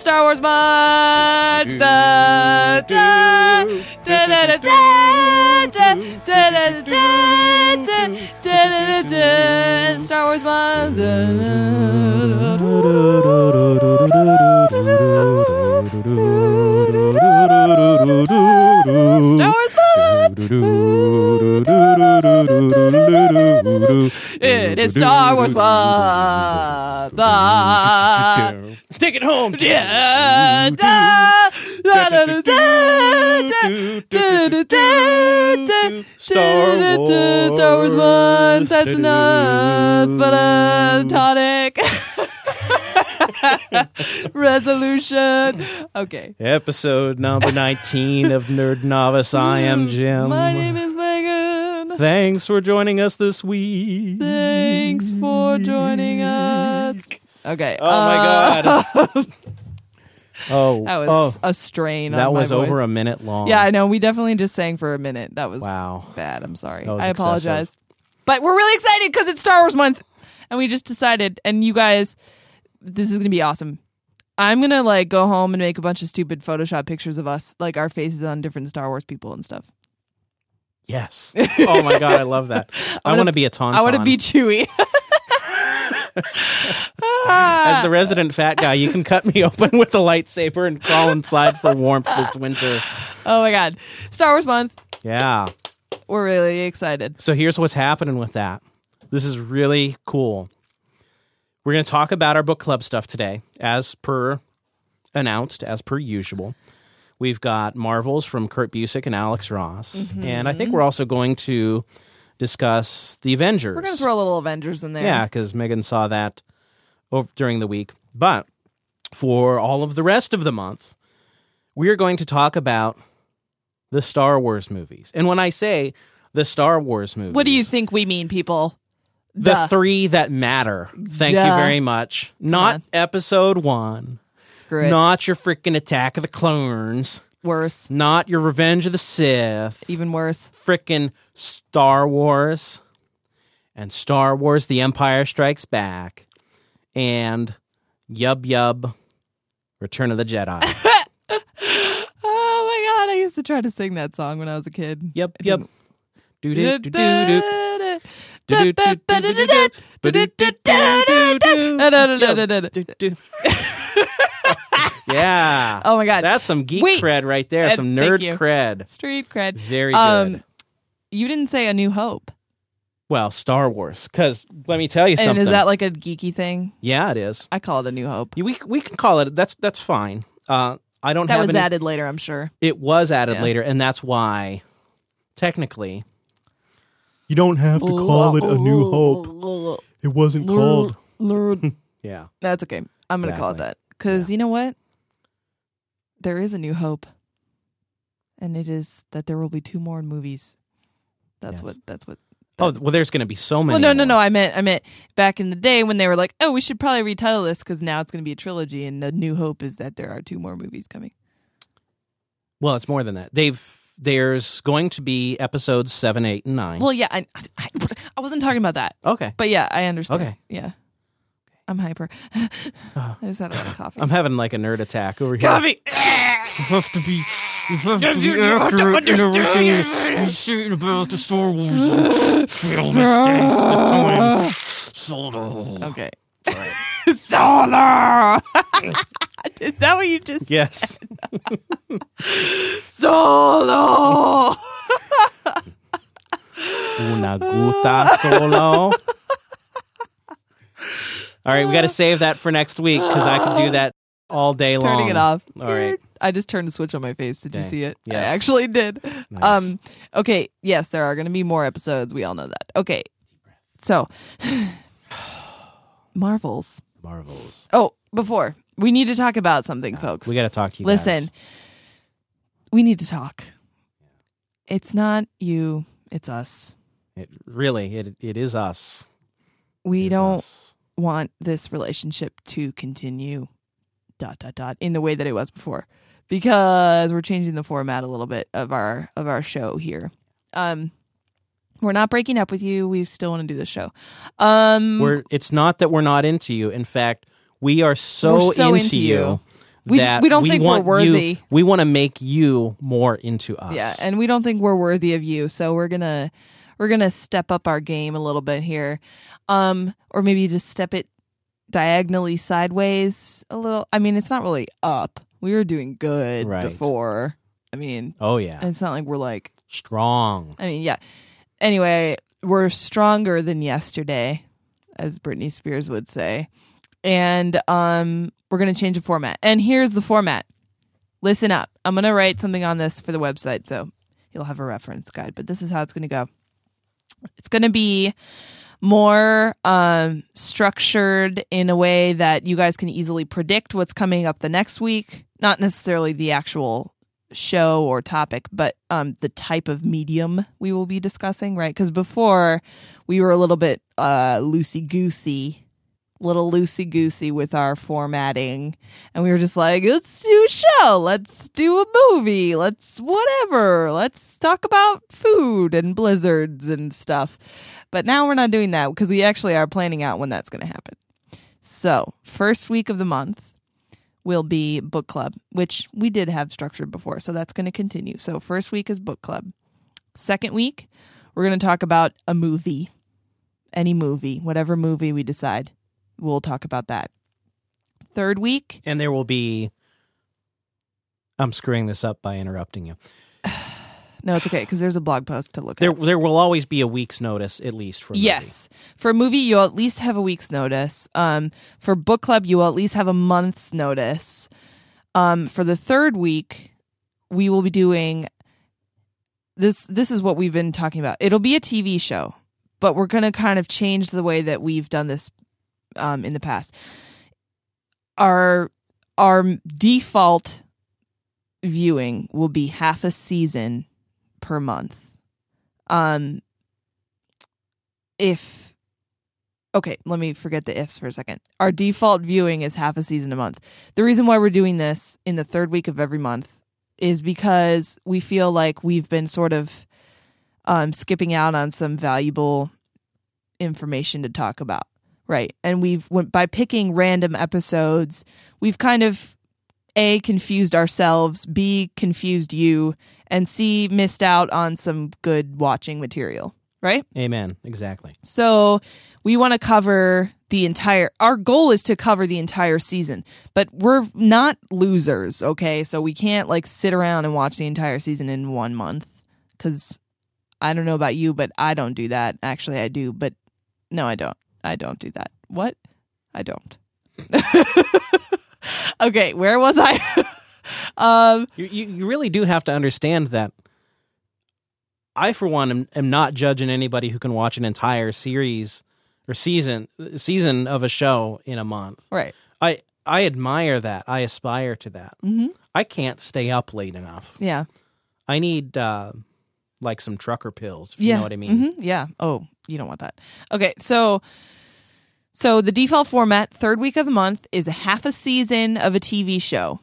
Star Wars Mod. Star Wars Mod. Star Wars it is Star Wars Month. Take it home. Yeah. Star Wars. Star Wars Month. That's enough. But a tonic. Resolution. Okay. Episode number 19 of Nerd Novice. I am Jim. My name is Megan. Thanks for joining us this week. Thanks for joining us. Okay. Oh my uh, god. Oh, That was oh, a strain. that on my was over a minute long. Yeah, I know. We definitely just sang for a minute. That was Wow. bad. I'm sorry. I apologize. excessive. But we're really excited because it's Star Wars month, and we just decided. And you guys, this is gonna be awesome. I'm gonna like go home and make a bunch of stupid Photoshop pictures of us, like our faces on different Star Wars people and stuff. Yes. Oh my god, I love that. I wanna- be a tauntaun. I want to be Chewie. As the resident fat guy, you can cut me open with a lightsaber and crawl inside for warmth this winter. oh my god, Star Wars month. Yeah. We're really excited. So here's what's happening with that. This is really cool. We're going to talk about our book club stuff today, as per announced, as per usual. We've got Marvels from Kurt Busiek and Alex Ross. Mm-hmm. And I think we're also going to discuss the Avengers. We're gonna throw a little Avengers in there. Yeah, because Megan saw that over, during the week. But for all of the rest of the month, we are going to talk about the Star Wars movies. And when I say the Star Wars movies, What do you think we mean, people? The Duh. three that matter. Thank you very much. Not on. episode one. Screw it. Not your freaking Attack of the Clones. Worse. Not your Revenge of the Sith. Even worse. Frickin' Star Wars. And Star Wars The Empire Strikes Back. And Yub Yub Return of the Jedi. Oh my god, I used to try to sing that song when I was a kid. Yep, yep. Do do do do do. Yeah. Oh my god. That's some geek Wait. cred right there. And some thank nerd you. cred. Street cred. Very good. Um, you didn't say A New Hope. well, Star Wars. Because let me tell you something. And something. is that like a geeky thing? yeah, it is. I call it A New Hope. We we can call it. That's that's fine. Uh, I don't That have was any, added later, I'm sure. It was added Yeah. later, and that's why, technically, you don't have to call it a New Hope. It wasn't called. Yeah. That's okay. I'm going to call it Exactly. that. Because you know what? There is a New Hope. And it is that there will be two more movies. That's Yes. what, that's what. Oh well, there's going to be so many. Well, no, no, no. I meant, I meant back in the day when they were like, "Oh, we should probably retitle this because now it's going to be a trilogy." And the New Hope is that there are two more movies coming. Well, it's more than that. They've there's going to be episodes seven, eight, and nine. Well, yeah, I, I, I wasn't talking about that, okay. but yeah, I understand. Okay. yeah, I'm hyper. Uh, I just had a lot of coffee. I'm having like a nerd attack over here. coffee. You have to be. You have to be accurate in everything you say about the Star Wars film mistakes this time. Solo. Okay. Solo. is that what you just? Yes. Solo. Una guta solo. All right, we got to save that for next week because I could do that all day long. Turning it off. All right. I just turned a switch on my face. Did you see it? I Yes. actually did. Nice. Um. Okay. Yes, there are going to be more episodes. We all know that. Okay. So, Marvels. Marvels. Oh, before we need to talk about something, folks. We got to talk to you. Listen, guys. we need to talk. It's not you. It's us. It, really, it it is us. We is don't us. want this relationship to continue. Dot dot dot in the way that it was before, because we're changing the format a little bit of our of our show here. um, we're not breaking up with you. We still want to do the show. Um, We're it's not that we're not into you. In fact, we are so, so into, into you. you. We just- we don't think we're worthy. You, we want to make you more into us. Yeah, and we don't think we're worthy of you, so we're gonna we're gonna step up our game a little bit here, um, or maybe just step it diagonally sideways a little. I mean, it's not really up. We were doing good Right. before. I mean, oh yeah, it's not like we're like. strong. I mean, yeah. Anyway, we're stronger than yesterday, as Britney Spears would say, and um, we're gonna change the format. And here's the format. Listen up. I'm gonna write something on this for the website, so you'll have a reference guide. But this is how it's gonna go. It's gonna be more um, structured in a way that you guys can easily predict what's coming up the next week. Not necessarily the actual show or topic, but um, the type of medium we will be discussing, right? Because before we were a little bit uh, loosey goosey, little loosey goosey with our formatting, and we were just like, let's do a show, let's do a movie, let's whatever, let's talk about food and blizzards and stuff. But now we're not doing that because we actually are planning out when that's going to happen. So, first week of the month will be book club, which we did have structured before. So, that's going to continue. So, first week is book club. Second week, we're going to talk about a movie, any movie, whatever movie we decide. We'll talk about that. Third week, And there will be. I'm screwing this up by interrupting you. no, it's okay because there's a blog post to look There, at. there will always be a week's notice, at least for a movie. Yes. For a movie, you'll at least have a week's notice. Um, for book club, you will at least have a month's notice. Um, for the third week, we will be doing this. This is what we've been talking about. It'll be a TV show, but we're going to kind of change the way that we've done this um, in the past. Our our default viewing will be half a season per month. Um, if okay, let me forget the ifs for a second. Our default viewing is half a season a month. The reason why we're doing this in the third week of every month is because we feel like we've been sort of um, skipping out on some valuable information to talk about, right? And we've went by picking random episodes, we've kind of a confused ourselves, b confused you, and c missed out on some good watching material, right? Amen. Exactly. So we want to cover the entire our goal is to cover the entire season but we're not losers okay so we can't like sit around and watch the entire season in one month because i don't know about you but i don't do that actually i do but no i don't i don't do that what i don't okay where was i um You, you, really do have to understand that. I, for one, am, am not judging anybody who can watch an entire series or season season of a show in a month. right I I admire that. I aspire to that. mm-hmm. I can't stay up late enough. yeah I need uh, like some trucker pills. If yeah You know what I mean? Mhm. yeah oh you don't want that okay so so the default format third week of the month is a half a season of a tv show.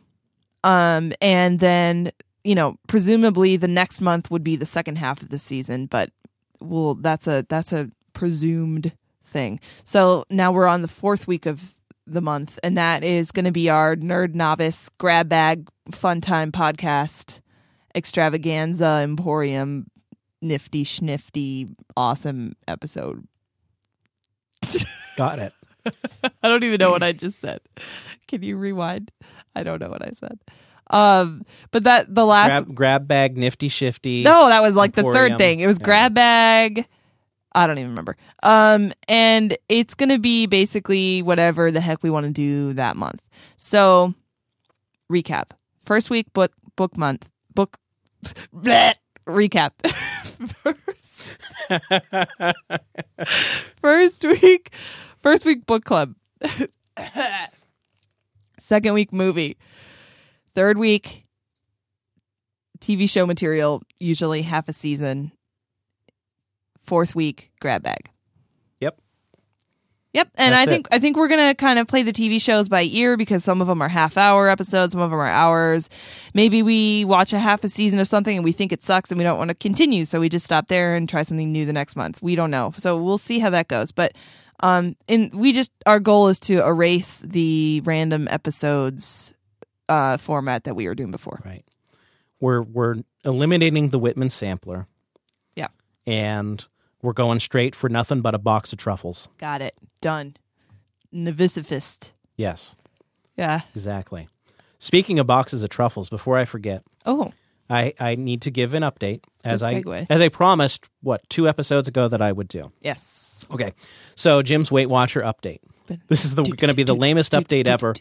Um and then you know presumably the next month would be the second half of the season but well that's a that's a presumed thing. So now we're on the fourth week of the month and that is going to be our nerd novice grab bag fun time podcast extravaganza emporium nifty schnifty awesome episode Got it. I don't even know what I just said. Can you rewind? I don't know what I said. Um, but that the last Grab, grab bag, nifty shifty. no, that was like the third thing. It was Yeah. grab bag. I don't even remember. Um, and it's gonna be basically whatever the heck we want to do that month. So, recap: first week book book month book bleh, recap. first week, first week book club. Second week movie. Third week TV show material, usually half a season. Fourth week grab bag. Yep. Yep, and That's I it. think I think we're gonna kind of play the TV shows by ear because some of them are half hour episodes, some of them are hours. Maybe we watch a half a season of something and we think it sucks and we don't want to continue, so we just stop there and try something new the next month. We don't know, so we'll see how that goes. But um, and we just our goal is to erase the random episodes uh format that we were doing before. Right. We're we're eliminating the Whitman sampler. Yeah. And we're going straight for nothing but a box of truffles. Got it. Done. Navisifist. Yes, Yeah. exactly. Speaking of boxes of truffles, before I forget, Oh, I, I need to give an update as I as I promised what two episodes ago that I would do. yes. Okay, so Jim's Weight Watcher update. This is going to be the lamest update ever.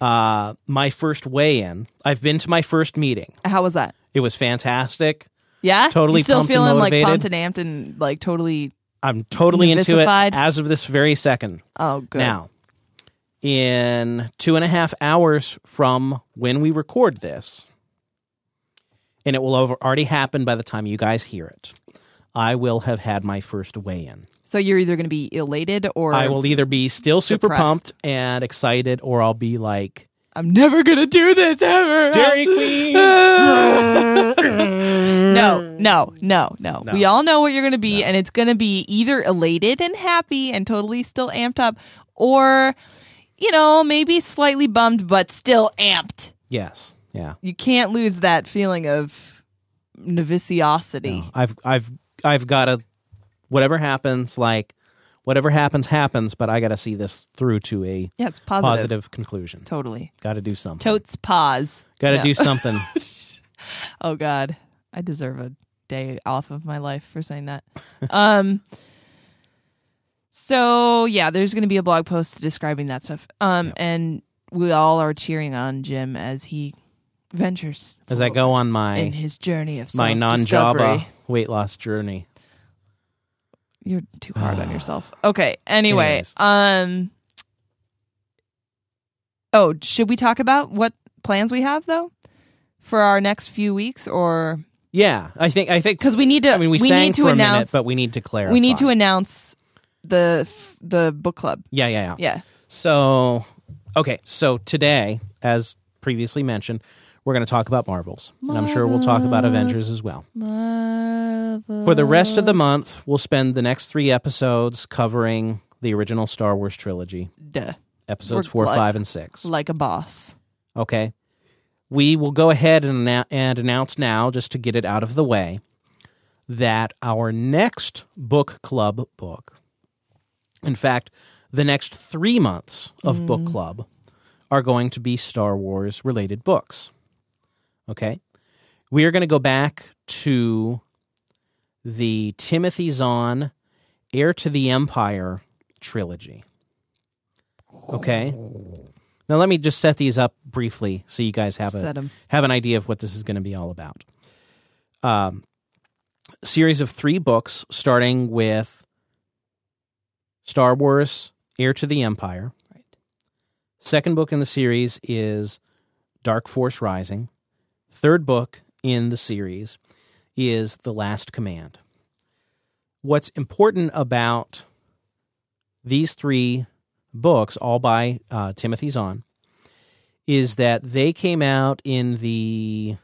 Uh, my first weigh-in. I've been to my first meeting. How was that? It was fantastic. Yeah, Totally You still feeling like pumped and amped and like totally. I'm totally into it as of this very second. Oh, good. Now, in two and a half hours from when we record this, and it will have already happened by the time you guys hear it, I will have had my first weigh in. so you're either going to be elated or I will either be still super Depressed. pumped and excited, or I'll be like, I'm never going to do this ever. Dairy Queen! no, no, no, no, No. We all know what you're going to be, and it's going to be either elated and happy and totally still amped up, or you know maybe slightly bummed but still amped. yes, yeah. You can't lose that feeling of noviciosity. No, I've I've I've got to whatever happens, like whatever happens happens, but I got to see this through to a Yeah, it's positive. positive conclusion. Totally. Got to do something. Totes pause. Got to No. do something. Oh God, I deserve a day off of my life for saying that. um. So yeah, there's going to be a blog post describing that stuff. Um, and we all are cheering on Jim as he ventures As I go on my in his journey of my non self-discovery. Java weight loss journey. You're too hard on yourself. Okay. Anyway, Anyways. um. Oh, should we talk about what plans we have though for our next few weeks, or Yeah, I think I think because we need to? I mean we, sang need to for a announce. minute, but we need to clarify. we need to announce the the book club. yeah, yeah, yeah, Yeah. So, okay, so today, as previously mentioned, we're going to talk about Marvels, and I'm sure we'll talk about Avengers as well. For the rest of the month, we'll spend the next three episodes covering the original Star Wars trilogy, Duh. episodes We're four, like- five, and six. Like a boss. Okay. We will go ahead and, and announce now, just to get it out of the way, that our next book club book, in fact, the next three months of book mm. club, are going to be Star Wars related books. Okay. We are going to go back to the Timothy Zahn Heir to the Empire trilogy. Okay. Now let me just set these up briefly so you guys have a 'em. have an idea of what this is going to be all about. Um, series of three books, starting with Star Wars: Heir to the Empire. Right. Second book in the series is Dark Force Rising. Third book in the series is The Last Command. What's important about these three books, all by uh, Timothy Zahn, is that they came out in the,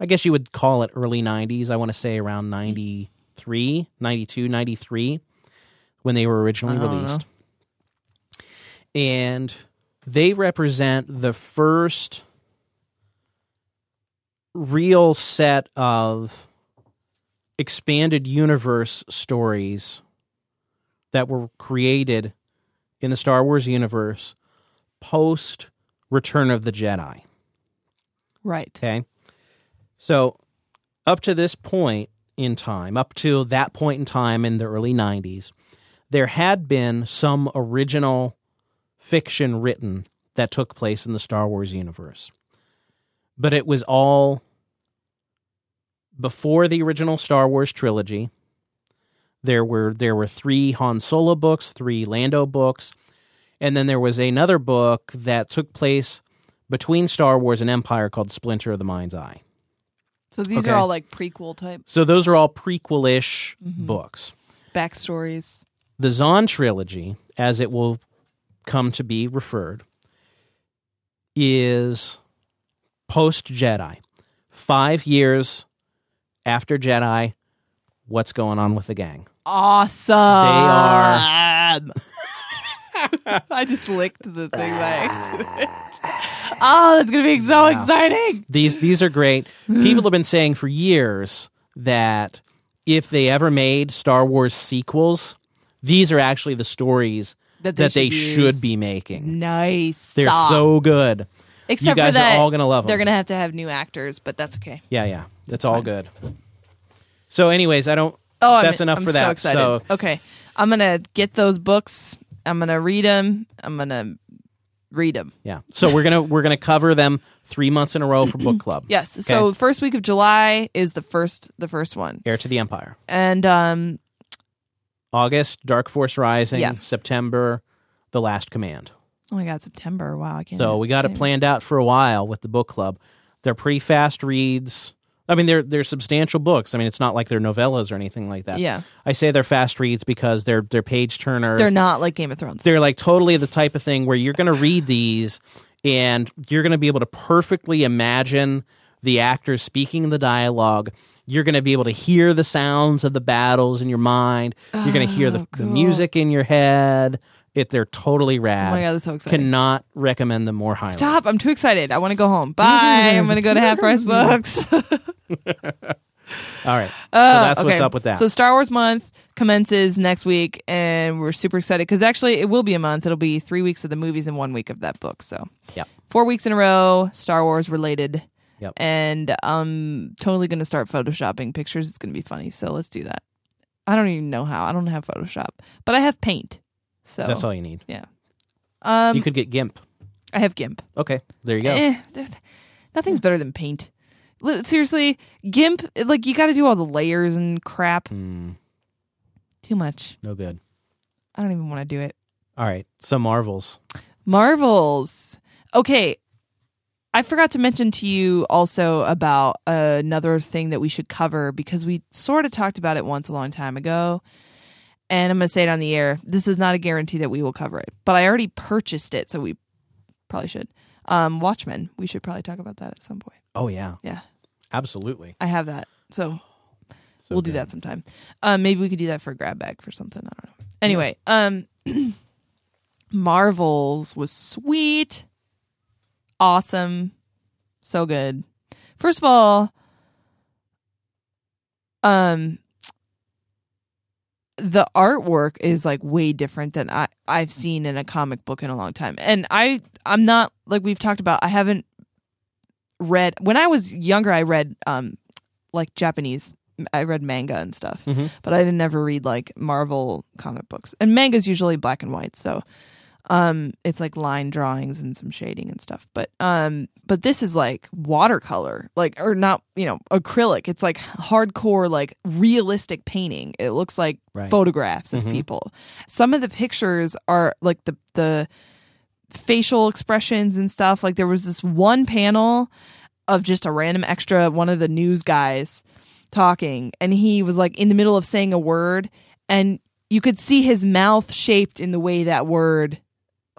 I guess you would call it early 90s. I want to say around 93, 92, 93, when they were originally released. And they represent the first real set of expanded universe stories that were created in the Star Wars universe post Return of the Jedi. Right. Okay. So, up to this point in time, up to that point in time in the early 90s, there had been some original fiction written that took place in the Star Wars universe. But it was all before the original Star Wars trilogy. There were there were 3 Han Solo books, 3 Lando books, and then there was another book that took place between Star Wars and Empire called Splinter of the Mind's Eye. So these Okay. are all like prequel type So those are all prequel-ish Mhm. books. backstories. The Zahn trilogy, as it will come to be referred, is post Jedi. Five years after Jedi, what's going on with the gang? Awesome. They are- I just licked the thing by accident. Oh, that's gonna be so exciting. These these are great. People have been saying for years that if they ever made Star Wars sequels, these are actually the stories That they should be making. Nice. They're so good. Except you guys for that, are all gonna love them. they're gonna have to have new actors, but that's okay. Yeah, yeah. That's all good. So, anyways, I don't. Oh, That's I'm, enough I'm for so that. excited. So- okay, I'm gonna get those books. I'm gonna read them. I'm gonna read them. Yeah. So we're gonna we're gonna cover them three months in a row for book club. Yes. So first week of July is the first the first one, Heir to the Empire. and um, August, Dark Force Rising. Yeah. September, The Last Command. Oh my God, September. Wow, I can't. So we got it planned out for a while with the book club. They're pretty fast reads. I mean, they're they're substantial books. I mean, it's not like they're novellas or anything like that. Yeah, I say they're fast reads because they're they're page turners. they're not like Game of Thrones. they're like totally the type of thing where you're going to read these and you're going to be able to perfectly imagine the actors speaking the dialogue. You're going to be able to hear the sounds of the battles in your mind. You're going to hear the, Oh, the music in your head. It they're totally rad. oh my God, that's so exciting. Cannot recommend them more highly. Stop! I'm too excited. I want to go home. Bye. I'm gonna go to Half Price Books. All right. so Uh, that's what's up with that. So Star Wars month commences next week, and we're super excited because actually it will be a month. It'll be three weeks of the movies and one week of that book. So yeah, four weeks in a row, Star Wars related. Yep. And I'm totally going to start photoshopping pictures. It's going to be funny. So let's do that. I don't even know how. I don't have Photoshop, but I have Paint. So that's all you need. Yeah. Um, you could get GIMP. I have GIMP. Okay. There you go. Eh, nothing's better than Paint. Seriously, GIMP. Like you got to do all the layers and crap. Hmm, Too much. no good. I don't even want to do it. All right. So Marvels. Marvels. Okay. I forgot to mention to you also about another thing that we should cover because we sort of talked about it once a long time ago. And I'm going to say it on the air. This is not a guarantee that we will cover it, but I already purchased it, so we probably should. Um, Watchmen. We should probably talk about that at some point. Oh yeah. Yeah. Absolutely. I have that. So, So we'll do that sometime. Um, maybe we could do that for a grab bag for something. I don't know. Anyway, um, Marvels was sweet, awesome, so good. First of all, um, the artwork is like way different than I I've seen in a comic book in a long time, and I I'm not like we've talked about. I haven't read when I was younger. I read um like Japanese. I read manga and stuff, Mhm. but I didn't ever read like Marvel comic books. And manga's usually black and white, so um it's like line drawings and some shading and stuff. But um but this is like watercolor, like or not, you know, acrylic. It's like hardcore like realistic painting. It looks like Right. photographs of Mhm. people. Some of the pictures are like the the facial expressions and stuff. Like there was this one panel of just a random extra, one of the news guys talking, and he was like in the middle of saying a word, and you could see his mouth shaped in the way that word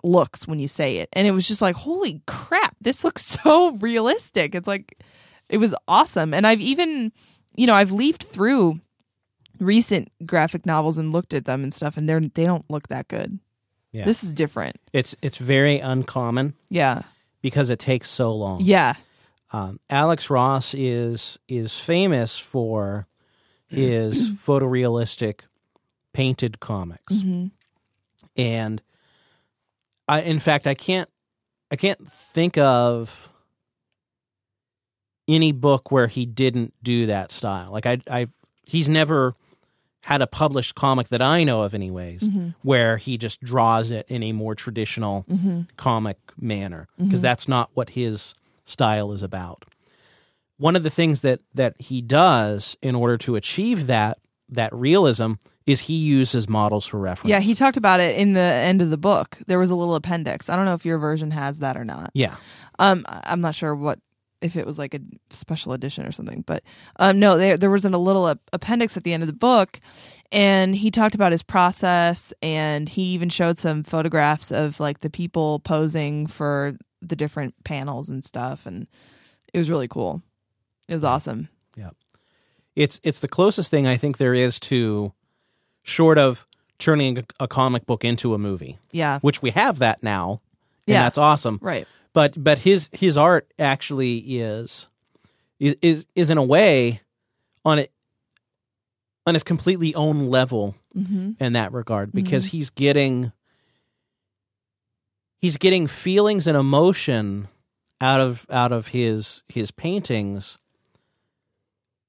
looks when you say it. And it was just like, holy crap, this looks so realistic. It's like, it was awesome. And I've even, you know, I've leafed through recent graphic novels and looked at them and stuff, and they're they don't look that good. Yeah. This is different. It's it's very uncommon Yeah. because it takes so long. Yeah. Um, Alex Ross is is famous for his photorealistic painted comics, Mhm. and I, in fact, I can't I can't think of any book where he didn't do that style. Like I, I, he's never had a published comic that I know of, anyways, Mhm. where he just draws it in a more traditional Mhm. comic manner because Mhm. that's not what his style is about. One of the things that that he does in order to achieve that that realism is he uses models for reference. Yeah, he talked about it in the end of the book. There was a little appendix. I don't know if your version has that or not. yeah Um, I'm not sure what if it was like a special edition or something. But um, no, there there was an, a little ap- appendix at the end of the book, and he talked about his process, and he even showed some photographs of like the people posing for the different panels and stuff, and it was really cool. It was awesome. Yeah, it's it's the closest thing I think there is to short of turning a, comic book into a movie, Yeah, which we have that now, and Yeah. that's awesome. right. But but his his art actually is is is, in a way on it on his completely own level hmm in that regard because he's getting he's getting feelings and emotion out of out of his his paintings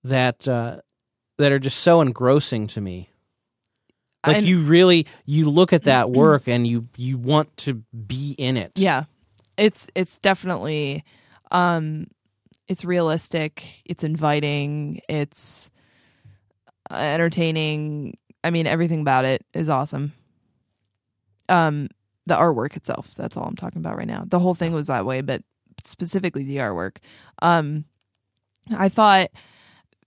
that uh that are just so engrossing to me like And- you really you look at that work and you you want to be in it Yeah. It's it's definitely um it's realistic, it's inviting, it's uh, entertaining. I mean everything about it is awesome. Um the artwork itself, that's all I'm talking about right now. The whole thing was that way, but specifically the artwork. Um I thought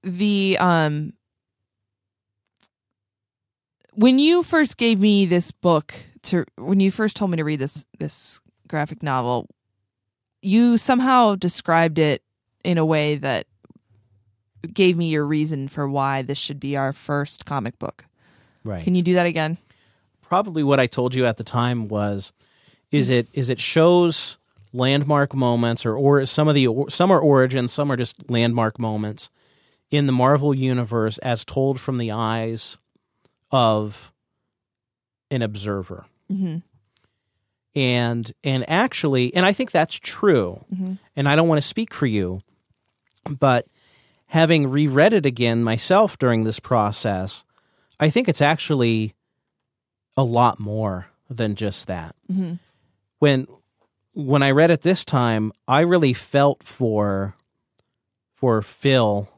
the um when you first gave me this book to when you first told me to read this this graphic novel you somehow described it in a way that gave me your reason for why this should be our first comic book. Right. Can you do that again? Probably what I told you at the time was is it is it shows landmark moments or or some of the some are origins some are just landmark moments in the Marvel universe as told from the eyes of an observer. Hmm and and actually and I think that's true. Mhm. and I don't want to speak for you but having reread it again myself during this process I think it's actually a lot more than just that. Hmm when when I read it this time I really felt for for Phil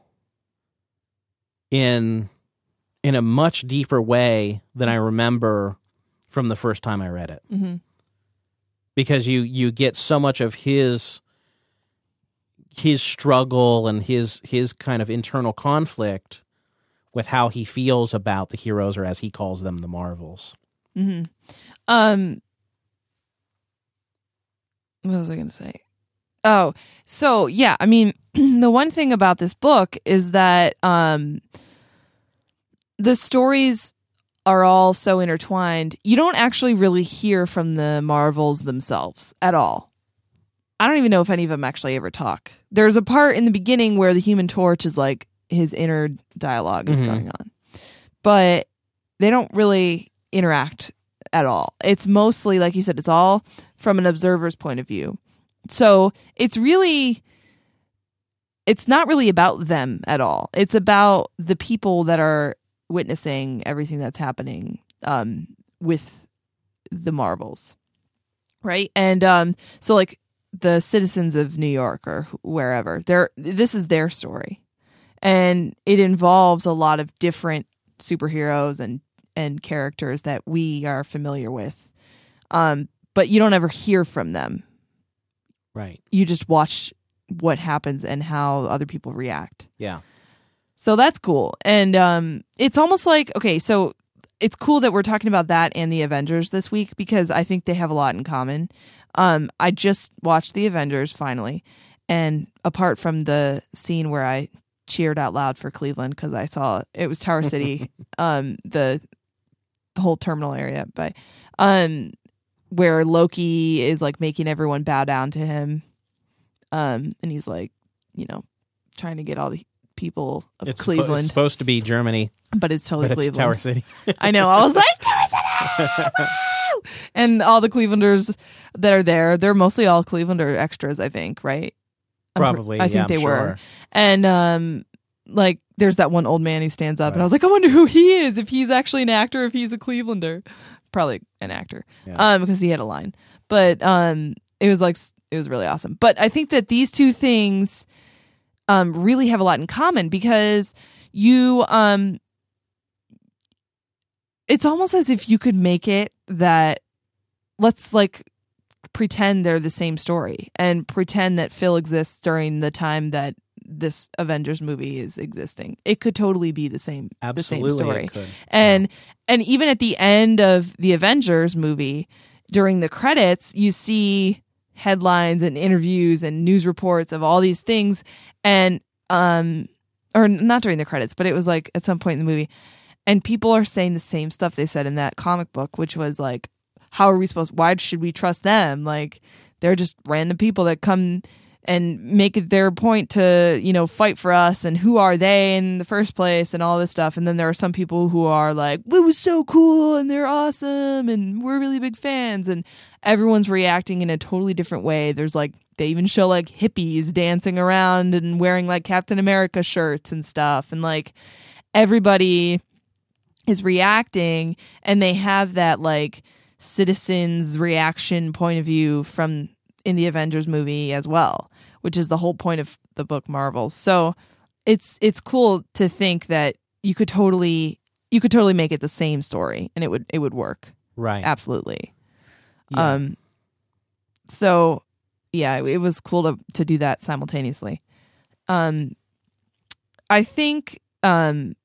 in in a much deeper way than I remember from the first time I read it. Hmm because you you get so much of his his struggle and his his kind of internal conflict with how he feels about the heroes or as he calls them the marvels. Hmm um what was i going to say? Oh so yeah i mean the one thing about this book is that um the stories are all so intertwined you don't actually really hear from the marvels themselves at all. I don't even know if any of them actually ever talk. There's a part in the beginning where the human torch is like his inner dialogue is Mhm. going on. But they don't really interact at all. It's mostly like you said it's all from an observer's point of view. So it's really it's not really about them at all. It's about the people that are witnessing everything that's happening um with the marvels right? And um so like the citizens of new york or wherever they're this is their story. And it involves a lot of different superheroes and and characters that we are familiar with. Um but you don't ever hear from them. Right. You just watch what happens and how other people react. Yeah so that's cool. And um it's almost like okay, so it's cool that we're talking about that and the Avengers this week because I think they have a lot in common. Um I just watched the Avengers finally and apart from the scene where I cheered out loud for Cleveland cuz I saw it was Tower City um the the whole terminal area but um where Loki is like making everyone bow down to him um and he's like you know trying to get all the people of it's, Cleveland it's supposed to be Germany but it's totally but it's Cleveland. Tower City I know. I was like, Tower City! And all the Clevelanders that are there, they're mostly all Clevelander extras, I think, right? I'm probably I think yeah, they I'm were. And um like there's that one old man who stands up and I was like, I wonder who he is, if he's actually an actor, if he's a Clevelander. Probably an actor. Yeah. Um, because he had a line. But um it was like it was really awesome. But I think that these two things um really have a lot in common because you um it's almost as if you could make it that let's like pretend they're the same story and pretend that Phil exists during the time that this Avengers movie is existing. It could totally be the same Absolutely, the same story. And and even at the end of the Avengers movie, during the credits, you see headlines and interviews and news reports of all these things and um or not during the credits, but it was like at some point in the movie and people are saying the same stuff they said in that comic book, which was like how are we supposed why should we trust them? Like they're just random people that come and make it their point to you know fight for us and who are they in the first place and all this stuff. And then there are some people who are like it was so cool and they're awesome and we're really big fans. And everyone's reacting in a totally different way. There's like they even show like hippies dancing around and wearing like captain america shirts and stuff. And like everybody is reacting and they have that like citizens reaction point of view from in the Avengers movie as well, which is the whole point of the book Marvels. So it's it's cool to think that you could totally you could totally make it the same story and it would it would work. right. Absolutely. Yeah. Um so yeah, it was cool to to do that simultaneously. Um I think um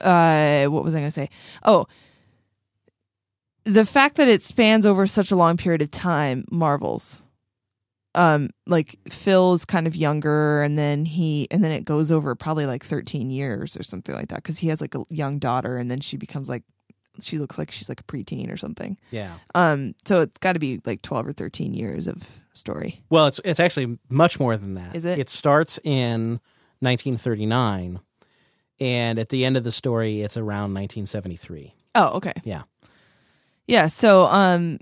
uh what was I going to say? Oh, the fact that it spans over such a long period of time marvels. Um like Phil's kind of younger and then he and then it goes over probably like 13 years or something like that cuz he has like a young daughter and then she becomes like she looks like she's like a preteen or something. yeah. Um, so it's got to be like twelve or thirteen years of story. Well, it's it's actually much more than that. Is it? It starts in 1939, and at the end of the story, it's around 1973. Oh, okay. Yeah. Yeah. So, um,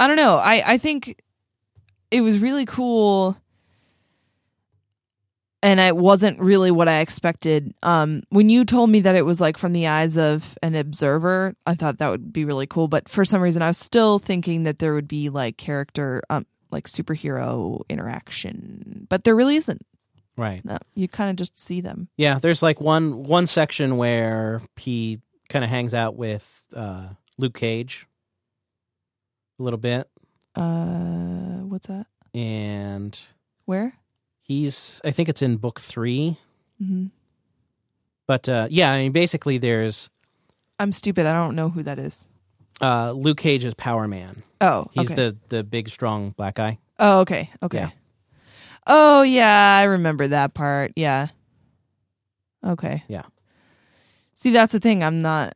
I don't know. I I think it was really cool, and it wasn't really what I expected. Um, when you told me that it was like from the eyes of an observer, I thought that would be really cool. But for some reason, I was still thinking that there would be like character, um, like superhero interaction, but there really isn't. Right. No, you kind of just see them. Yeah. There's like one one section where he kind of hangs out with uh, Luke Cage a little bit, Uh, what's that? and Where? he's I think it's in book three. hmm But uh, yeah, I mean, basically, there's I'm stupid. I don't know who that is. uh, Luke Cage is Power Man. Oh, He's okay. the the big strong black guy. Oh, okay. Okay. Yeah. Oh, yeah. I remember that part. Yeah. Okay. Yeah. See, that's the thing. I'm not.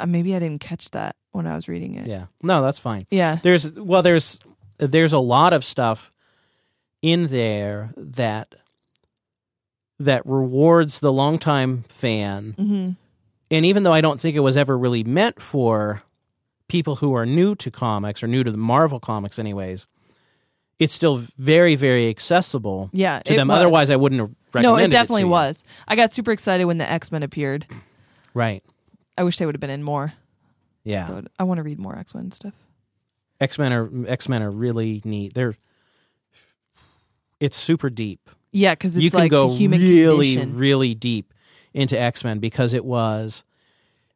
Uh, maybe I didn't catch that when I was reading it. Yeah. No, that's fine. Yeah. There's well, there's there's a lot of stuff in there that that rewards the longtime fan, hmm and even though I don't think it was ever really meant for people who are new to comics or new to the Marvel comics, anyways, it's still very very accessible Yeah. to them. was. Otherwise, I wouldn't have no, recommended it definitely you. was. I got super excited when the X Men appeared. Right. I wish they would have been in more. Yeah. I want to read more X Men stuff. X Men are X Men are really neat. They're it's super deep. Yeah, because you can like go the human really, condition. really deep into X Men because it was,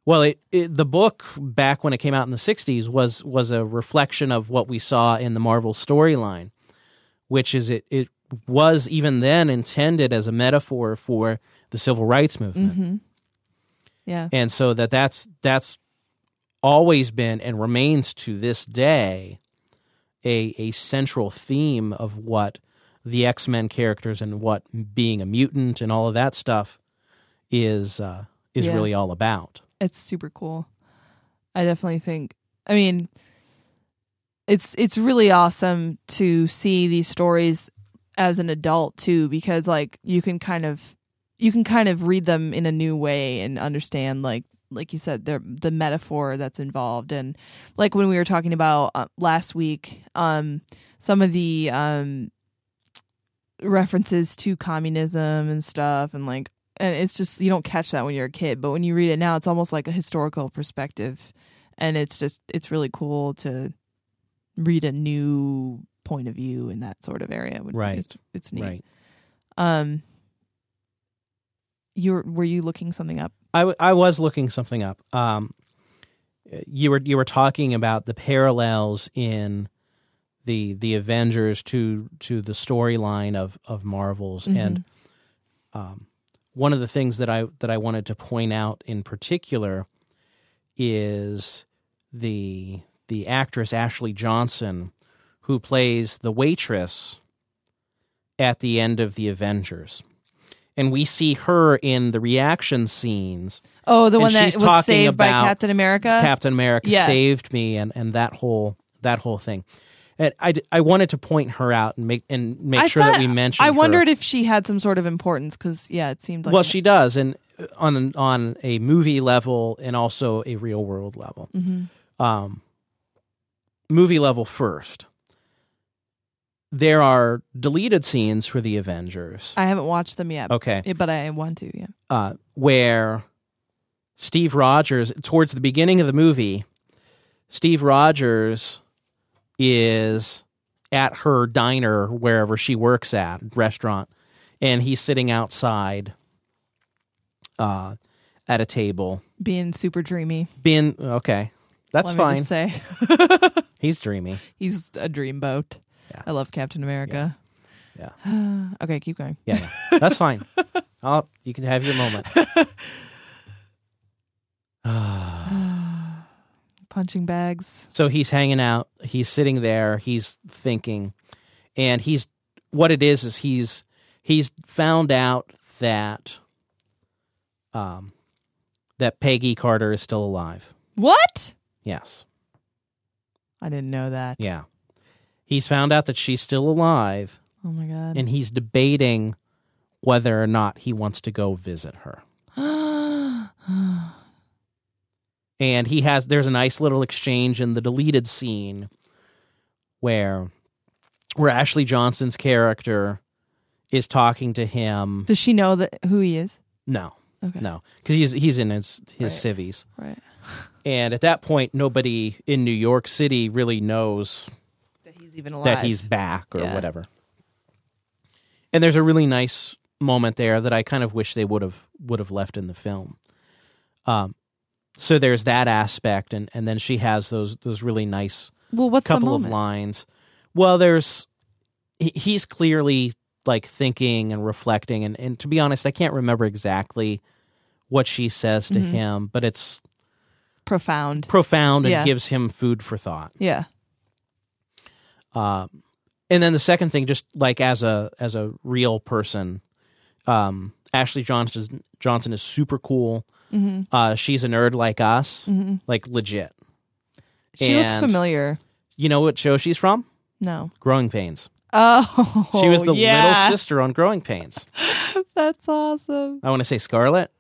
well, it, it the book back when it came out in the '60s was was a reflection of what we saw in the Marvel storyline, which is it it was even then intended as a metaphor for the civil rights movement, hmm Yeah. and so that that's that's always been and remains to this day a a central theme of what the X Men characters and what being a mutant and all of that stuff is uh, is Yeah. really all about. it's super cool. I definitely think. I mean, it's it's really awesome to see these stories as an adult too, because like you can kind of you can kind of read them in a new way and understand like like you said the the metaphor that's involved and like when we were talking about uh, last week um some of the um references to communism and stuff and like and it's just you don't catch that when you're a kid but when you read it now it's almost like a historical perspective and it's just it's really cool to read a new point of view in that sort of area Right. it's, it's neat Right. um you were were you looking something up I, w- I was looking something up. Um, you were you were talking about the parallels in the the Avengers to to the storyline of of Marvels and um, one of the things that I that I wanted to point out in particular is the the actress Ashley Johnson who plays the waitress at the end of the Avengers. And we see her in the reaction scenes. Oh, the one that was talking saved by about Captain America. Captain America Yeah. saved me and, and that whole that whole thing. And I, I wanted to point her out and make and make I sure that we mentioned I her. wondered if she had some sort of importance because yeah, it seemed like well, she does, and on on a movie level and also a real world level. Mm-hmm. Um, movie level first. There are deleted scenes for the Avengers. I haven't watched them yet, Okay, but I want to. Yeah. uh, where Steve Rogers, towards the beginning of the movie, Steve Rogers is at her diner, wherever she works at, restaurant, and he's sitting outside uh, at a table. Being super dreamy. Being, okay, that's let fine. Say He's dreamy. he's a dreamboat. Yeah. I love Captain America. Yeah. okay, keep going. Yeah, yeah. that's fine. I'll, you can have your moment. Punching bags. So he's hanging out, he's sitting there, he's thinking, and he's what it is is he's he's found out that um that Peggy Carter is still alive. What? Yes. I didn't know that. Yeah. He's found out that she's still alive Oh my god. and he's debating whether or not he wants to go visit her. and he has there's a nice little exchange in the deleted scene where where Ashley Johnson's character is talking to him. Does she know that who he is? No, Okay. no, because he's he's in his his Right. civvies, Right. and at that point, nobody in New York City really knows he's even alive. that he's back or Yeah. whatever. And there's a really nice moment there that I kind of wish they would have would have left in the film. Um, so there's that aspect, and and then she has those those really nice Well, what's the couple of moment? lines. Well, there's he, he's clearly like thinking and reflecting, and and to be honest, I can't remember exactly what she says to Mhm. him, but it's Profound. profound and Yeah. gives him food for thought. Yeah. Um, and then the second thing, just like as a as a real person, um, Ashley Johnson Johnson is super cool. hmm Uh, she's a nerd like us, hmm like legit. She looks familiar. You know what show she's from? No. Growing Pains. Oh, She was the yeah. little sister on Growing Pains. That's awesome. I want to say Scarlet.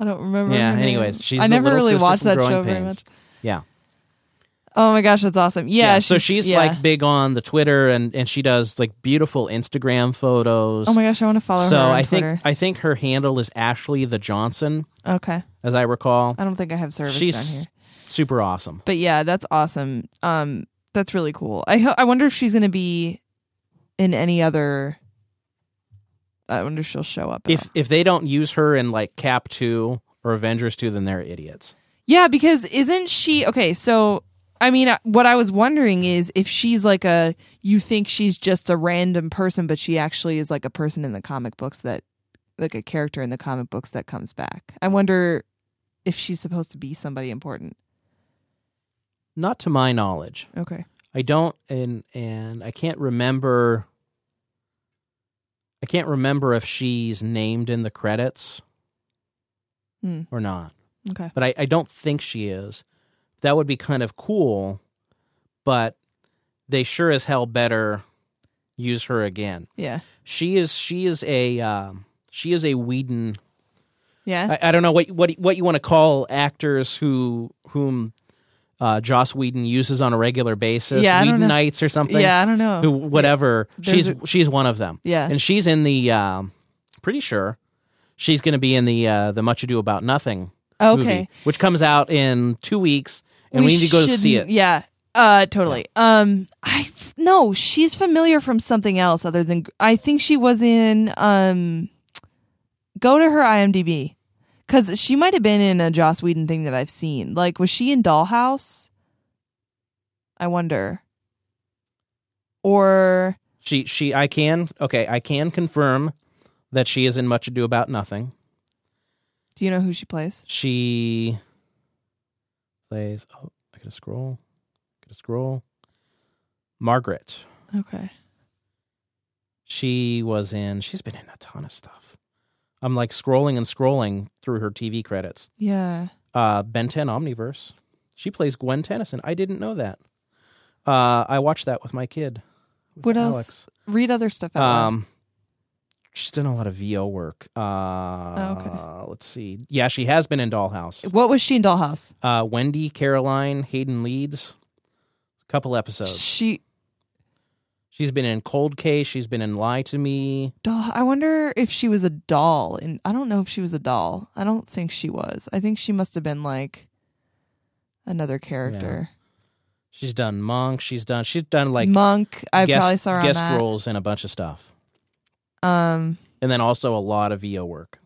I don't remember. Yeah. Anyways, she's I never little really watched that Growing show very much. Yeah. Oh my gosh, that's awesome. Yeah. so she's yeah. like big on the Twitter and and she does like beautiful Instagram photos. Oh my gosh, I want to follow so her. on I think Twitter. I think her handle is Ashley the Johnson, Okay. as I recall. I don't think I have service She's down here. super awesome. But yeah, that's awesome. Um, that's really cool. I ho- I wonder if she's gonna be in any other. I wonder if she'll show up. If all. if they don't use her in like Cap two or Avengers two, then they're idiots. yeah, because isn't she okay? So I mean, what I was wondering is if she's like a you think she's just a random person, but she actually is like a person in the comic books that like a character in the comic books that comes back. I wonder if she's supposed to be somebody important. Not to my knowledge. Okay. I don't and and I can't remember I can't remember if she's named in the credits Hmm. or not. Okay. But I, I don't think she is. That would be kind of cool, but they sure as hell better use her again. Yeah. She is she is a um, she is a Whedon Yeah. I, I don't know what what what you want to call actors who whom uh, Joss Whedon uses on a regular basis, Yeah. Whedonites or something. yeah. I don't know. Who whatever. There's she's she's one of them, yeah. and she's in the. Um, pretty sure she's going to be in the uh, the Much Ado About Nothing Okay. movie, which comes out in two weeks, and we, need to go see it. Yeah. Uh totally. Um I no, she's familiar from something else other than I think she was in um go to her IMDb Because she might have been in a Joss Whedon thing that I've seen. Like, was she in Dollhouse? I wonder. Or She she I can okay, I can confirm that she is in Much Ado About Nothing. Do you know who she plays? She plays oh, I gotta scroll. Gotta scroll. Margaret. Okay. She was in she's been in a ton of stuff. I'm like scrolling and scrolling through her TV credits. Yeah. Uh Ben 10 Omniverse. She plays Gwen Tennyson. I didn't know that. Uh I watched that with my kid. with What else? Read other stuff. Um, she's done a lot of VO work. Uh, Oh, okay. Let's see. Yeah, she has been in Dollhouse. what was she in Dollhouse? Uh, Wendy, Caroline, Hayden Leeds. A couple episodes. She She's been in Cold Case. She's been in Lie to Me. doll. I wonder if she was a doll. And I don't know if she was a doll. I don't think she was. I think she must have been like another character. She's done Monk. She's done. She's done like Monk. I guest, probably saw her on guest roles in a bunch of stuff, Um, and then also a lot of VO work.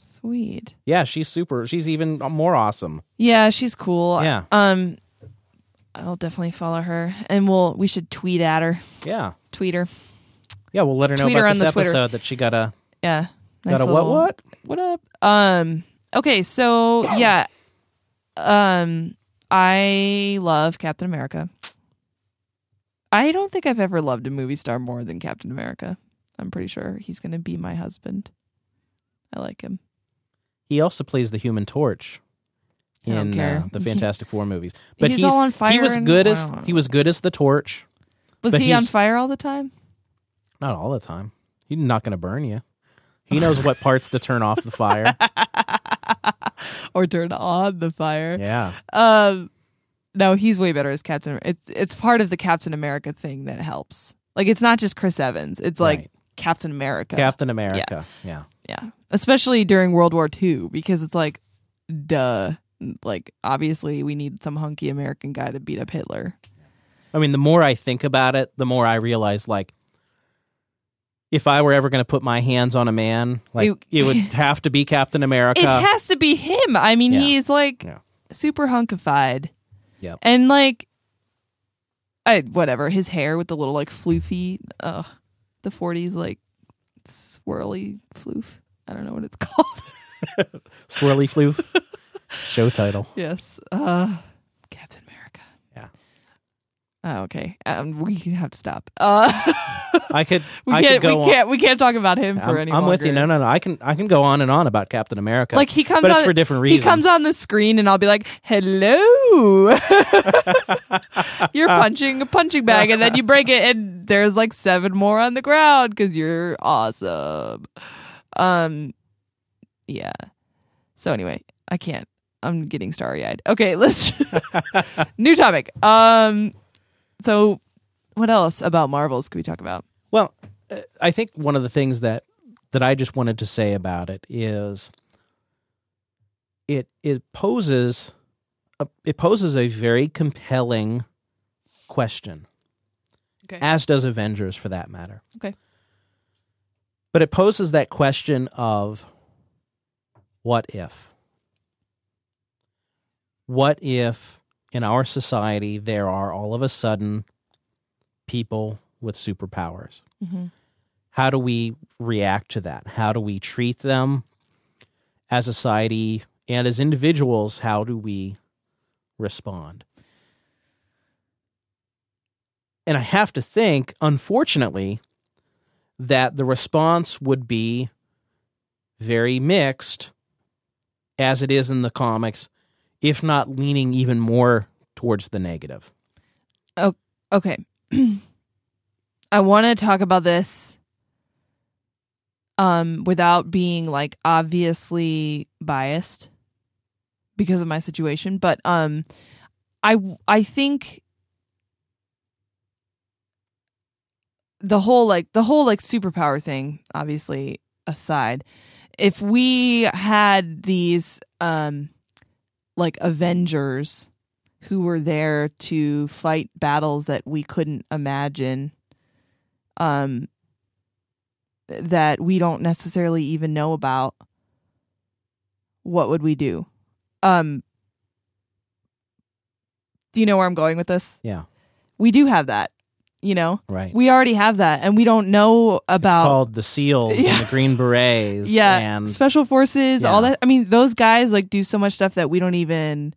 sweet. Yeah, she's super. She's even more awesome. Yeah, she's cool. Yeah. Um, I'll definitely follow her, and we'll we should tweet at her. Yeah, Tweet her. yeah. We'll let her know Tweet her about on this the Twitter. episode that she got a Yeah. got Nice a what what. What up? Um. Okay. So yeah. Um. I love Captain America. I don't think I've ever loved a movie star more than Captain America. I'm pretty sure he's going to be my husband. I like him. He also plays the Human Torch in uh, the Fantastic Four movies. But he's all on fire He was and- good as he was good as the Torch. Was he on fire all the time? Not all the time. He's not going to burn you. He knows what parts to turn off the fire. or turn on the fire? Yeah, Um, no, he's way better as Captain. It's it's part of the Captain America thing that helps. Like it's not just Chris Evans. It's like Right. Captain America. Captain America. Yeah. yeah, especially during World War II because it's like, duh. Like obviously we need some hunky American guy to beat up Hitler. I mean, the more I think about it, the more I realize like. If I were ever going to put my hands on a man, like It- it, would have to be Captain America. It has to be him. I mean, Yeah. he's like Yeah. super hunkified. Yep. And like, I whatever his hair with the little like floofy, uh, the forties like swirly floof. I don't know what it's called. Swirly floof. Show title. yes, uh, Captain America. Yeah. Oh, okay. Um, we have to stop. Uh, I could. we I can't. could go we on. can't. We can't talk about him for I'm, any. I'm with you. No, no, no. I can. I can go on and on about Captain America. Like he comes but on it's for different reasons. He comes on the screen and I'll be like, "Hello." you're punching a punching bag and then you break it and there's like seven more on the ground cuz you're awesome. Um yeah. So anyway, I can't. I'm getting starry-eyed. Okay, let's New topic. Um so what else about Marvels could we talk about? Well, uh, I think one of the things that that I just wanted to say about it is it it poses a, it poses a very compelling question. Okay. As does Avengers for that matter. Okay. But it poses that question of what if? What if in our society there are all of a sudden people with superpowers? Mhm. How do we react to that? How do we treat them as a society and as individuals? How do we respond? And I have to think, unfortunately, that the response would be very mixed as it is in the comics, if not leaning even more towards the negative. Okay. I want to talk about this um without being like obviously biased because of my situation, but um I I think the whole like the whole like superpower thing obviously aside, if we had these um like avengers who were there to fight battles that we couldn't imagine um that we don't necessarily even know about what would we do? Um Do you know where I'm going with this? Yeah. We do have that, you know? Right. We already have that and we don't know it's about called the SEALs Yeah. and the Green Berets. yeah, And special forces, all that. I mean, those guys like do so much stuff that we don't even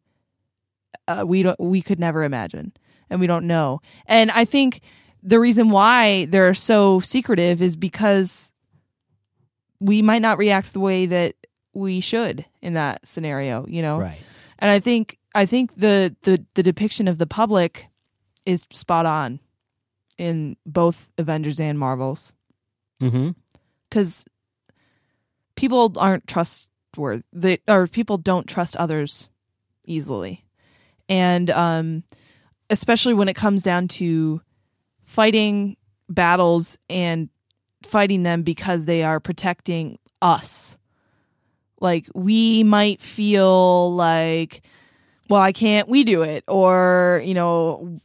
uh, we don't we could never imagine, and we don't know. And I think the reason why they're so secretive is because we might not react the way that we should in that scenario. You know, right. and I think I think the the the depiction of the public is spot on in both Avengers and Marvels. Mm-hmm. because people aren't trustworthy they, or people don't trust others easily. And um especially when it comes down to fighting battles and fighting them because they are protecting us. Like we might feel like well i can't we do it or you know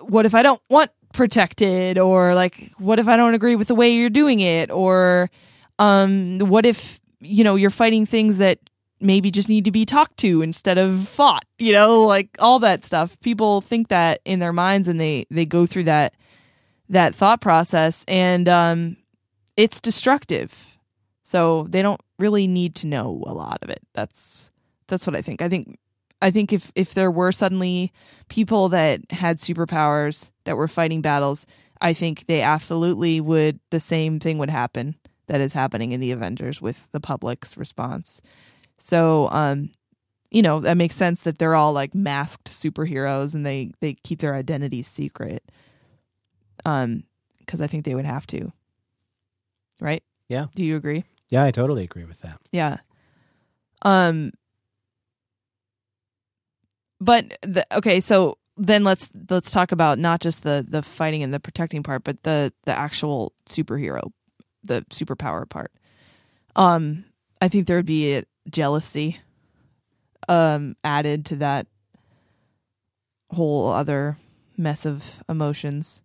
what if i don't want protected or like what if i don't agree with the way you're doing it? Or um what if you know you're fighting things that maybe just need to be talked to instead of fought you know like all that stuff. People think that in their minds and they they go through that that thought process and um it's destructive. So they don't really need to know a lot of it. That's that's what i think. I think i think if if there were suddenly people that had superpowers that were fighting battles i think they absolutely would the same thing would happen that is happening in the avengers with the public's response so um you know that makes sense that they're all like masked superheroes and they they keep their identities secret um because i think they would have to right Yeah. do you agree Yeah, I totally agree with that. yeah. Um but the, okay, so then let's let's talk about not just the the fighting and the protecting part, but the the actual superhero, the superpower part. Um I think there would be a jealousy um added to that whole other mess of emotions.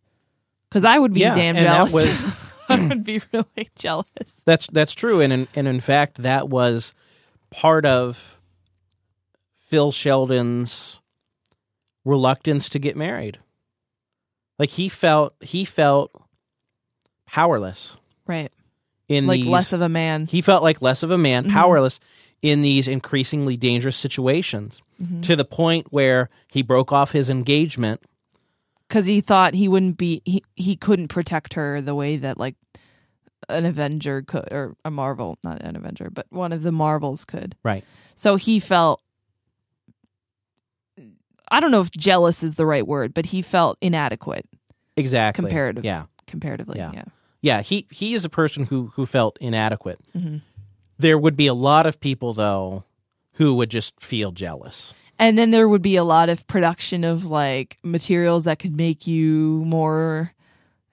Cuz I would be Yeah, damn jealous. was- I would be really jealous. That's that's true, and in, and in fact, that was part of Phil Sheldon's reluctance to get married. Like he felt he felt powerless Right. in Like these. less of a man. he felt like less of a man, Mhm. powerless in these increasingly dangerous situations, Mhm. to the point where he broke off his engagement. because he thought he wouldn't be he, he couldn't protect her the way that like an avenger could or a marvel not an avenger but one of the marvels could Right. so he felt i don't know if jealous is the right word but he felt inadequate Exactly. Comparative. Yeah. comparatively Yeah. yeah, Yeah. He he is a person who who felt inadequate. hmm There would be a lot of people though who would just feel jealous. and then there would be a lot of production of like materials that could make you more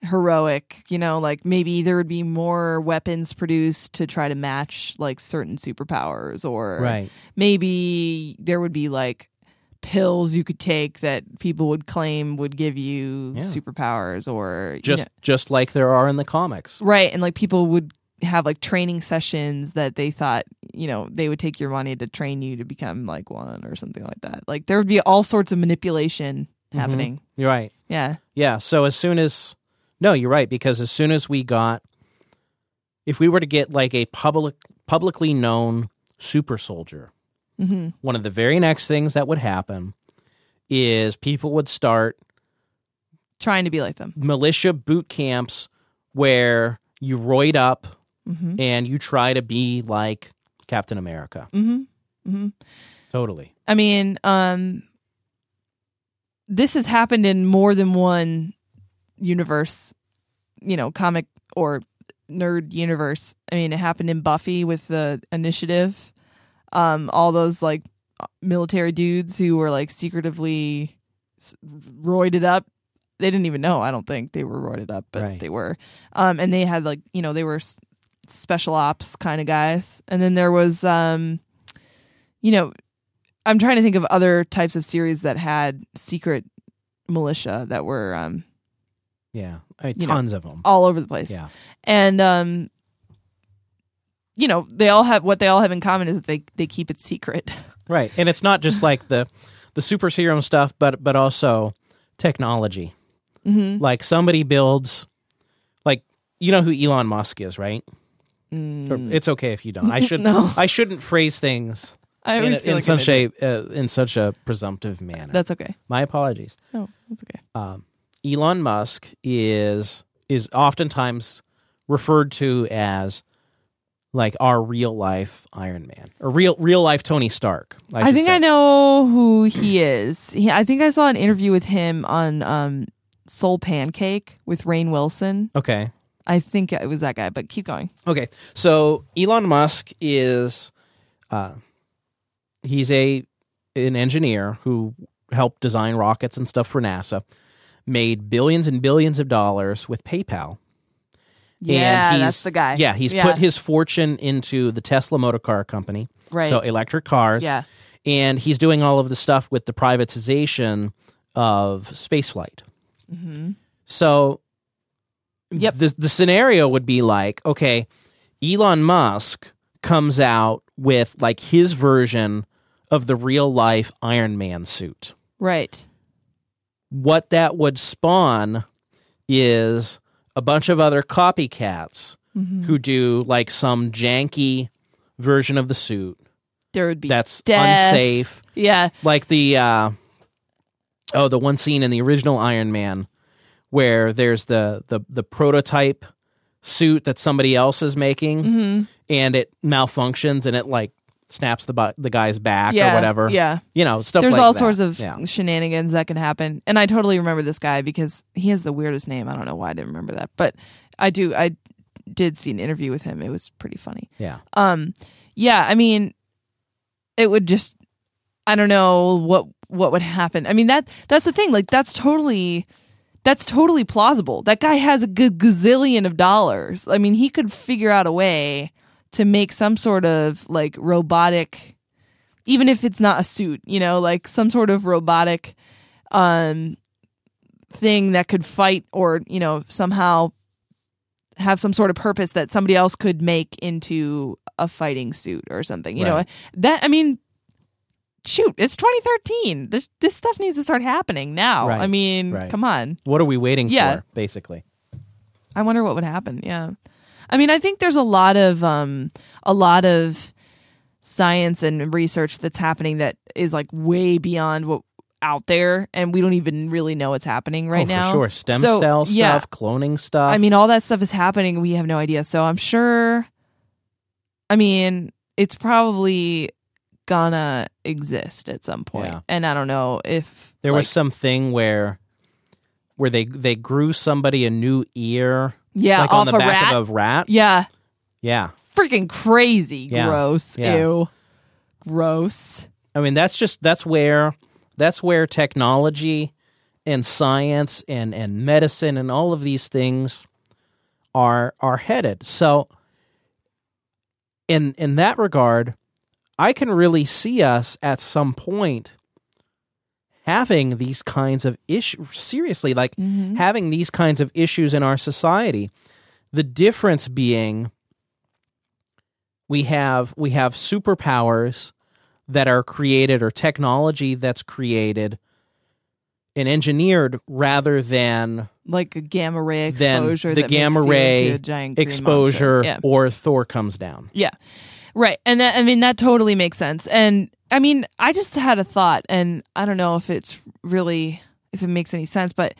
heroic you know like maybe there would be more weapons produced to try to match like certain superpowers or Right. maybe there would be like pills you could take that people would claim would give you Yeah. superpowers or you Just know- just like there are in the comics. right and like people would have like training sessions that they thought you know they would take your money to train you to become like one or something like that like there would be all sorts of manipulation Mhm. happening You're right. yeah Yeah. So as soon as no, you're right because as soon as we got, if we were to get like a public publicly known super soldier, hmm one of the very next things that would happen is people would start trying to be like them militia boot camps where you roid up hmm and you try to be like Captain America. hmm hmm Totally. I mean, um, this has happened in more than one universe, you know, comic or nerd universe. I mean, it happened in Buffy with the initiative. Um, all those like military dudes who were like secretively roided up. They didn't even know. I don't think they were roided up, but Right. they were. Um, and they had like you know they were s- special ops kind of guys. And then there was um, you know, I'm trying to think of other types of series that had secret militia that were um, Yeah. I mean, You know, tons of them. all over the place. Yeah. And um, you know, they all have what they all have in common is that they they keep it secret. Right. And it's not just like the the super serum stuff, but but also technology. Mm-hmm. Like somebody builds like you know who Elon Musk is, right? Or It's okay if you don't. I should Mm. No. I shouldn't phrase things I in, in like such a uh, in such a presumptive manner. That's okay. My apologies. No, that's okay. Um, Elon Musk is is oftentimes referred to as like our real life Iron Man or real real life Tony Stark. I, I, think say. I know who he is. He, I think I saw an interview with him on um, Soul Pancake with Rainn Wilson. Okay. I think it was that guy, but keep going. Okay, so Elon Musk is, uh, he's a an engineer who helped design rockets and stuff for NASA, made billions and billions of dollars with PayPal. Yeah, that's the guy. Yeah, he's Yeah. put his fortune into the Tesla Motor Car Company, Right. so electric cars. yeah. and he's doing all of the stuff with the privatization of spaceflight. hmm So, Yep. the the scenario would be like, okay, Elon Musk comes out with like his version of the real life Iron Man suit. Right. What that would spawn is a bunch of other copycats Mhm. who do like some janky version of the suit There would be that's death. unsafe. Yeah. like the uh oh the one scene in the original iron man where there's the the the prototype suit that somebody else is making hmm and it malfunctions and it like snaps the bu- the guy's back Yeah. or whatever Yeah. you know stuff There's like all that. sorts of yeah shenanigans that can happen. And I totally remember this guy because he has the weirdest name. I don't know why I didn't remember that. But I do I did see an interview with him. It was pretty funny. yeah Um yeah, I mean it would just I don't know what what would happen. I mean that that's the thing. Like that's totally that's totally plausible. That guy has a good gazillion of dollars. I mean, he could figure out a way to make some sort of like robotic even if it's not a suit, you know, like some sort of robotic um thing that could fight or, you know, somehow have some sort of purpose that somebody else could make into a fighting suit or something. You know, that I mean shoot, it's 2013. This this stuff needs to start happening now. Right, I mean, right. come on. what are we waiting Yeah. for basically I wonder what would happen. Yeah. I mean, I think there's a lot of um a lot of science and research that's happening that is like way beyond what out there and we don't even really know what's happening right oh, now. for sure stem So, cell stuff yeah. cloning stuff I mean, all that stuff is happening we have no idea. So I'm sure I mean, it's probably gonna exist at some point. Yeah. And I don't know if there like, was something where where they they grew somebody a new ear yeah, like off on the a back rat. of a rat yeah. yeah Freaking crazy. Yeah. Gross. Yeah. Ew. Gross. I mean, that's just that's where that's where technology and science and and medicine and all of these things are are headed. So in in that regard, I can really see us at some point having these kinds of issues seriously like Mhm. having these kinds of issues in our society. The difference being we have we have superpowers that are created or technology that's created and engineered rather than Like a gamma ray exposure. the gamma ray into a giant exposure. Yeah. or Thor comes down. Yeah. Right. And that, I mean, that totally makes sense. And I mean, I just had a thought, and I don't know if it's really, if it makes any sense, but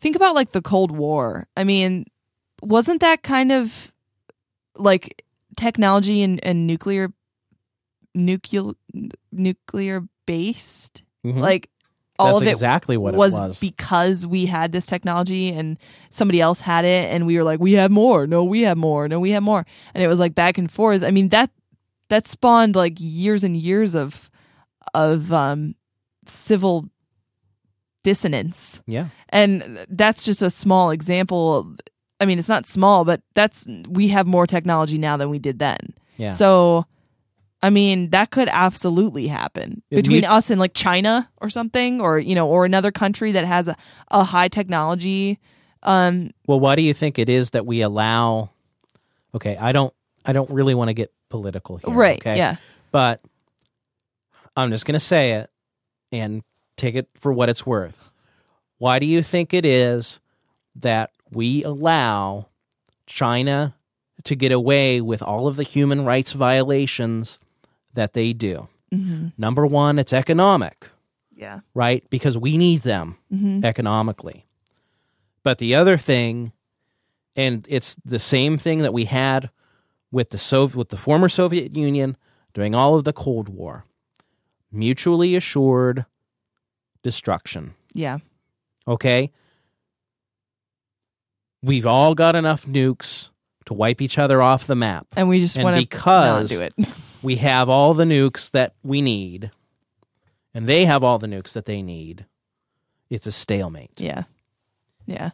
think about like the Cold War. I mean, wasn't that kind of like technology and, and nuclear, nuclear, nuclear based? Mhm. Like, all That's of it exactly what was, it was. because we had this technology and somebody else had it and we were like we have more no we have more no we have more and it was like back and forth i mean that that spawned like years and years of of um civil dissonance yeah. and that's just a small example i mean it's not small but that's we have more technology now than we did then Yeah. so i mean that could absolutely happen It between mut- us and like china or something or you know or another country that has a, a high technology um Well, why do you think it is that we allow? Okay, I don't. I don't really want to get political here. right. Okay? Yeah. But I'm just going to say it and take it for what it's worth. Why do you think it is that we allow China to get away with all of the human rights violations that they do? hmm Number one, it's economic, Yeah. right? Because we need them hmm economically. But the other thing, and it's the same thing that we had with the Sov- with the former Soviet Union during all of the Cold War, mutually assured destruction. Yeah. Okay, we've all got enough nukes to wipe each other off the map. And we just want to do it. We have all the nukes that we need, and they have all the nukes that they need. It's a stalemate. yeah. Yeah.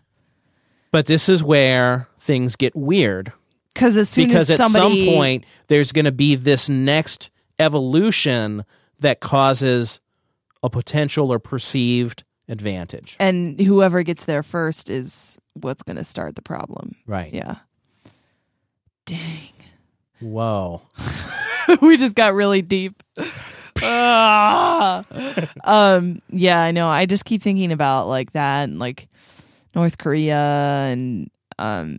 But this is where things get weird Because as soon because as at some point there's going to be this next evolution that causes a potential or perceived advantage. and whoever gets there first is what's going to start the problem. Right. Yeah. Dang. Whoa. we just got really deep. Ah. um yeah, I know. I just keep thinking about like that and like North Korea and um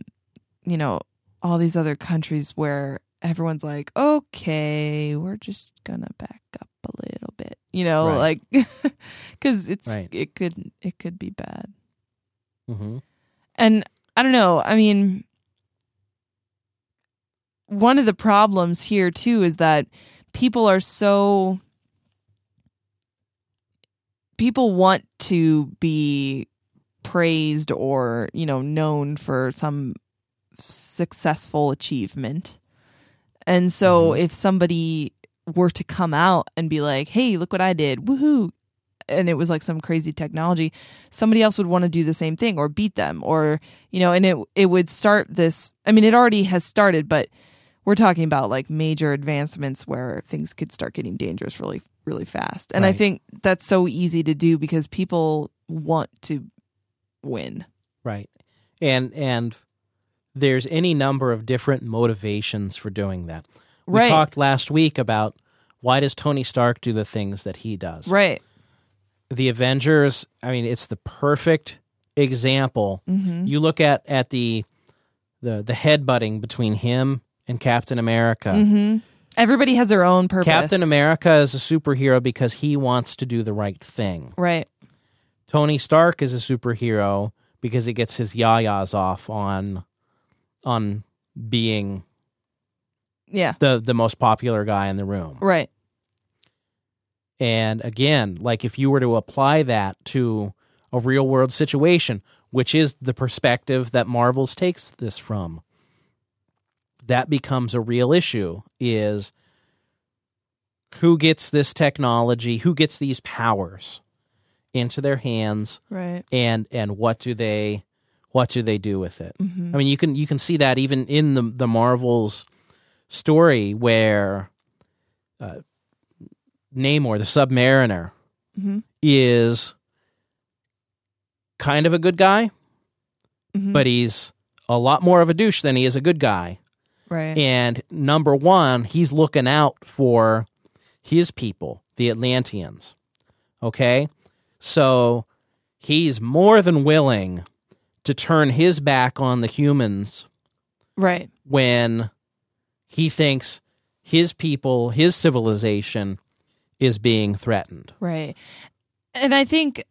you know, all these other countries where everyone's like, "Okay, we're just to back up a little bit." You know, Right. like cuz it's Right. it could it could be bad. hmm And I don't know. I mean, one of the problems here too is that people are so people want to be praised or, you know, known for some successful achievement. And so Mhm. if somebody were to come out and be like, "Hey, look what I did. Woohoo." And it was like some crazy technology, somebody else would want to do the same thing or beat them or, you know, and it it would start this I mean, it already has started, but we're talking about like major advancements where things could start getting dangerous really really fast. And I think that's so easy to do because people want to win. Right. And and there's any number of different motivations for doing that. We right. talked last week about why does Tony Stark do the things that he does? right. The Avengers, I mean, it's the perfect example. Mhm. You look at at the the the headbutting between him and Captain America. Mhm. Everybody has their own purpose. Captain America is a superhero because he wants to do the right thing. Right. Tony Stark is a superhero because he gets his yayas off on on being Yeah. the the most popular guy in the room. Right. And again, like if you were to apply that to a real world situation, which is the perspective that Marvel's takes this from, that becomes a real issue is who gets this technology, who gets these powers into their hands Right. and and what do they what do they do with it? Mhm. I mean, you can you can see that even in the the Marvels story where uh, Namor, the Submariner, Mhm. is kind of a good guy, Mhm. but he's a lot more of a douche than he is a good guy. right. And number one, he's looking out for his people, the Atlanteans. Okay, so he's more than willing to turn his back on the humans right. when he thinks his people, his civilization is being threatened. Right. And I think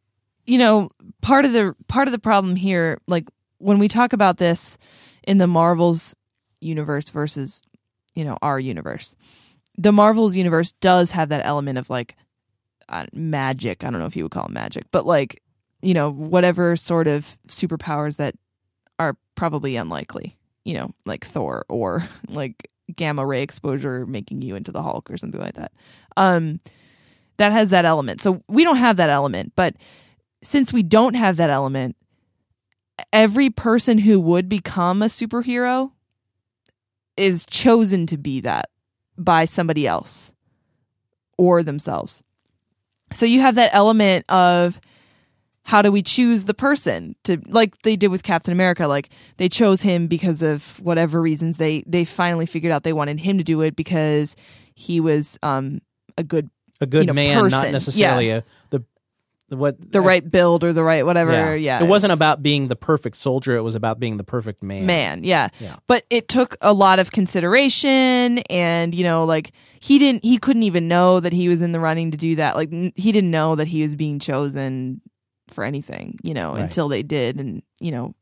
you know, part of the part of the problem here like when we talk about this in the Marvels universe versus, you know, our universe. The Marvels universe does have that element of like uh, magic. I don't know if you would call it magic, but like, you know, whatever sort of superpowers that are probably unlikely, you know, like Thor or like gamma ray exposure making you into the Hulk or something like that. Um that has that element. So we don't have that element, but since we don't have that element, every person who would become a superhero is chosen to be that by somebody else or themselves. So you have that element of how do we choose the person to like they did with Captain America like they chose him because of whatever reasons they they finally figured out they wanted him to do it because he was um a good A good you know, man, not person. necessarily a, the the what the right build or the right whatever yeah, It wasn't about being the perfect soldier. It was about being the perfect man. man yeah. Yeah. but it took a lot of consideration and you know like he didn't he couldn't even know that he was in the running to do that like n- he didn't know that he was being chosen for anything you know Right. until they did and you know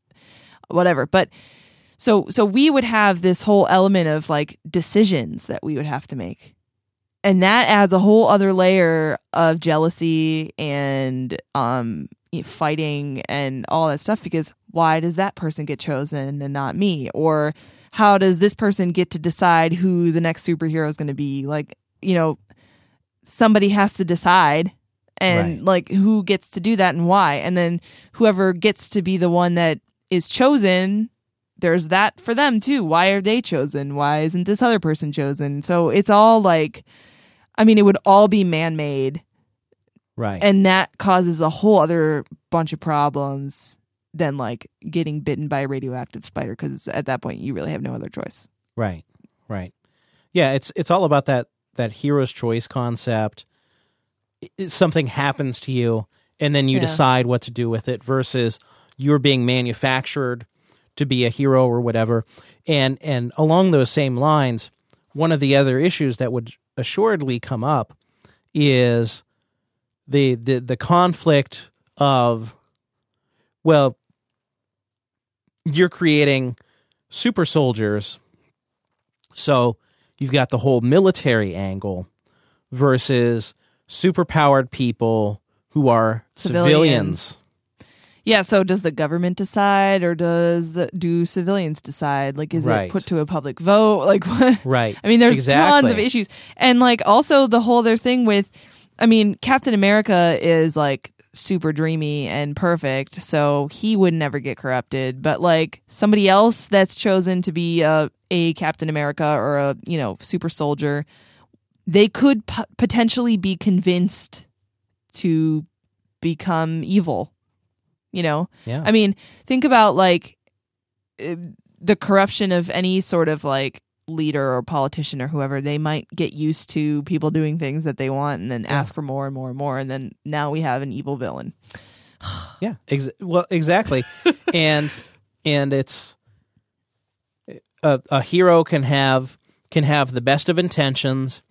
whatever. But so so we would have this whole element of like decisions that we would have to make. And that adds a whole other layer of jealousy and um fighting and all that stuff because why does that person get chosen and not me? Or how does this person get to decide who the next superhero is going to be? Like you know somebody has to decide and Right. like who gets to do that and why and then whoever gets to be the one that is chosen there's that for them too why are they chosen why isn't this other person chosen so it's all like i mean it would all be man-made Right. and that causes a whole other bunch of problems than like getting bitten by a radioactive spider because at that point you really have no other choice Right. Right. Yeah, it's it's all about that that hero's choice concept. Something happens to you and then you Yeah. decide what to do with it versus you're being manufactured to be a hero or whatever. And and along those same lines, one of the other issues that would assuredly come up is the the the conflict of well you're creating super soldiers so you've got the whole military angle versus superpowered people who are Civilians. civilians. yeah so does the government decide or does the do civilians decide like is Right. it put to a public vote like what Right. I mean, there's tons of issues, and like also the whole other thing with, I mean, Captain America is like super dreamy and perfect, so he would never get corrupted. But like somebody else that's chosen to be a a Captain America or a you know super soldier, they could p- potentially be convinced to become evil. You know, Yeah. I mean, think about like uh, the corruption of any sort of like leader or politician or whoever. They might get used to people doing things that they want and then Yeah. ask for more and more and more. And then now we have an evil villain. Yeah, ex- well, exactly, and and it's a, a hero can have can have the best of intentions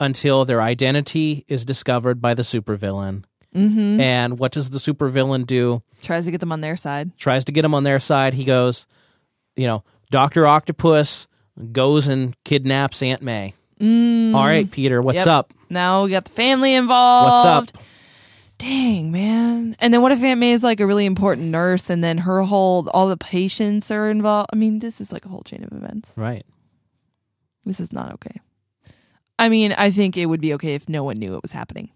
until their identity is discovered by the supervillain. Mm-hmm. And what does the supervillain do? Tries to get them on their side. Tries to get him on their side. He goes, you know, Doctor Octopus goes and kidnaps Aunt May. Mm. All right, Peter, what's Yep. up? Now we got the family involved. What's up? Dang, man. And then what if Aunt May is like a really important nurse and then her whole, all the patients are involved? I mean, this is like a whole chain of events. Right. This is not okay. I mean, I think it would be okay if no one knew it was happening.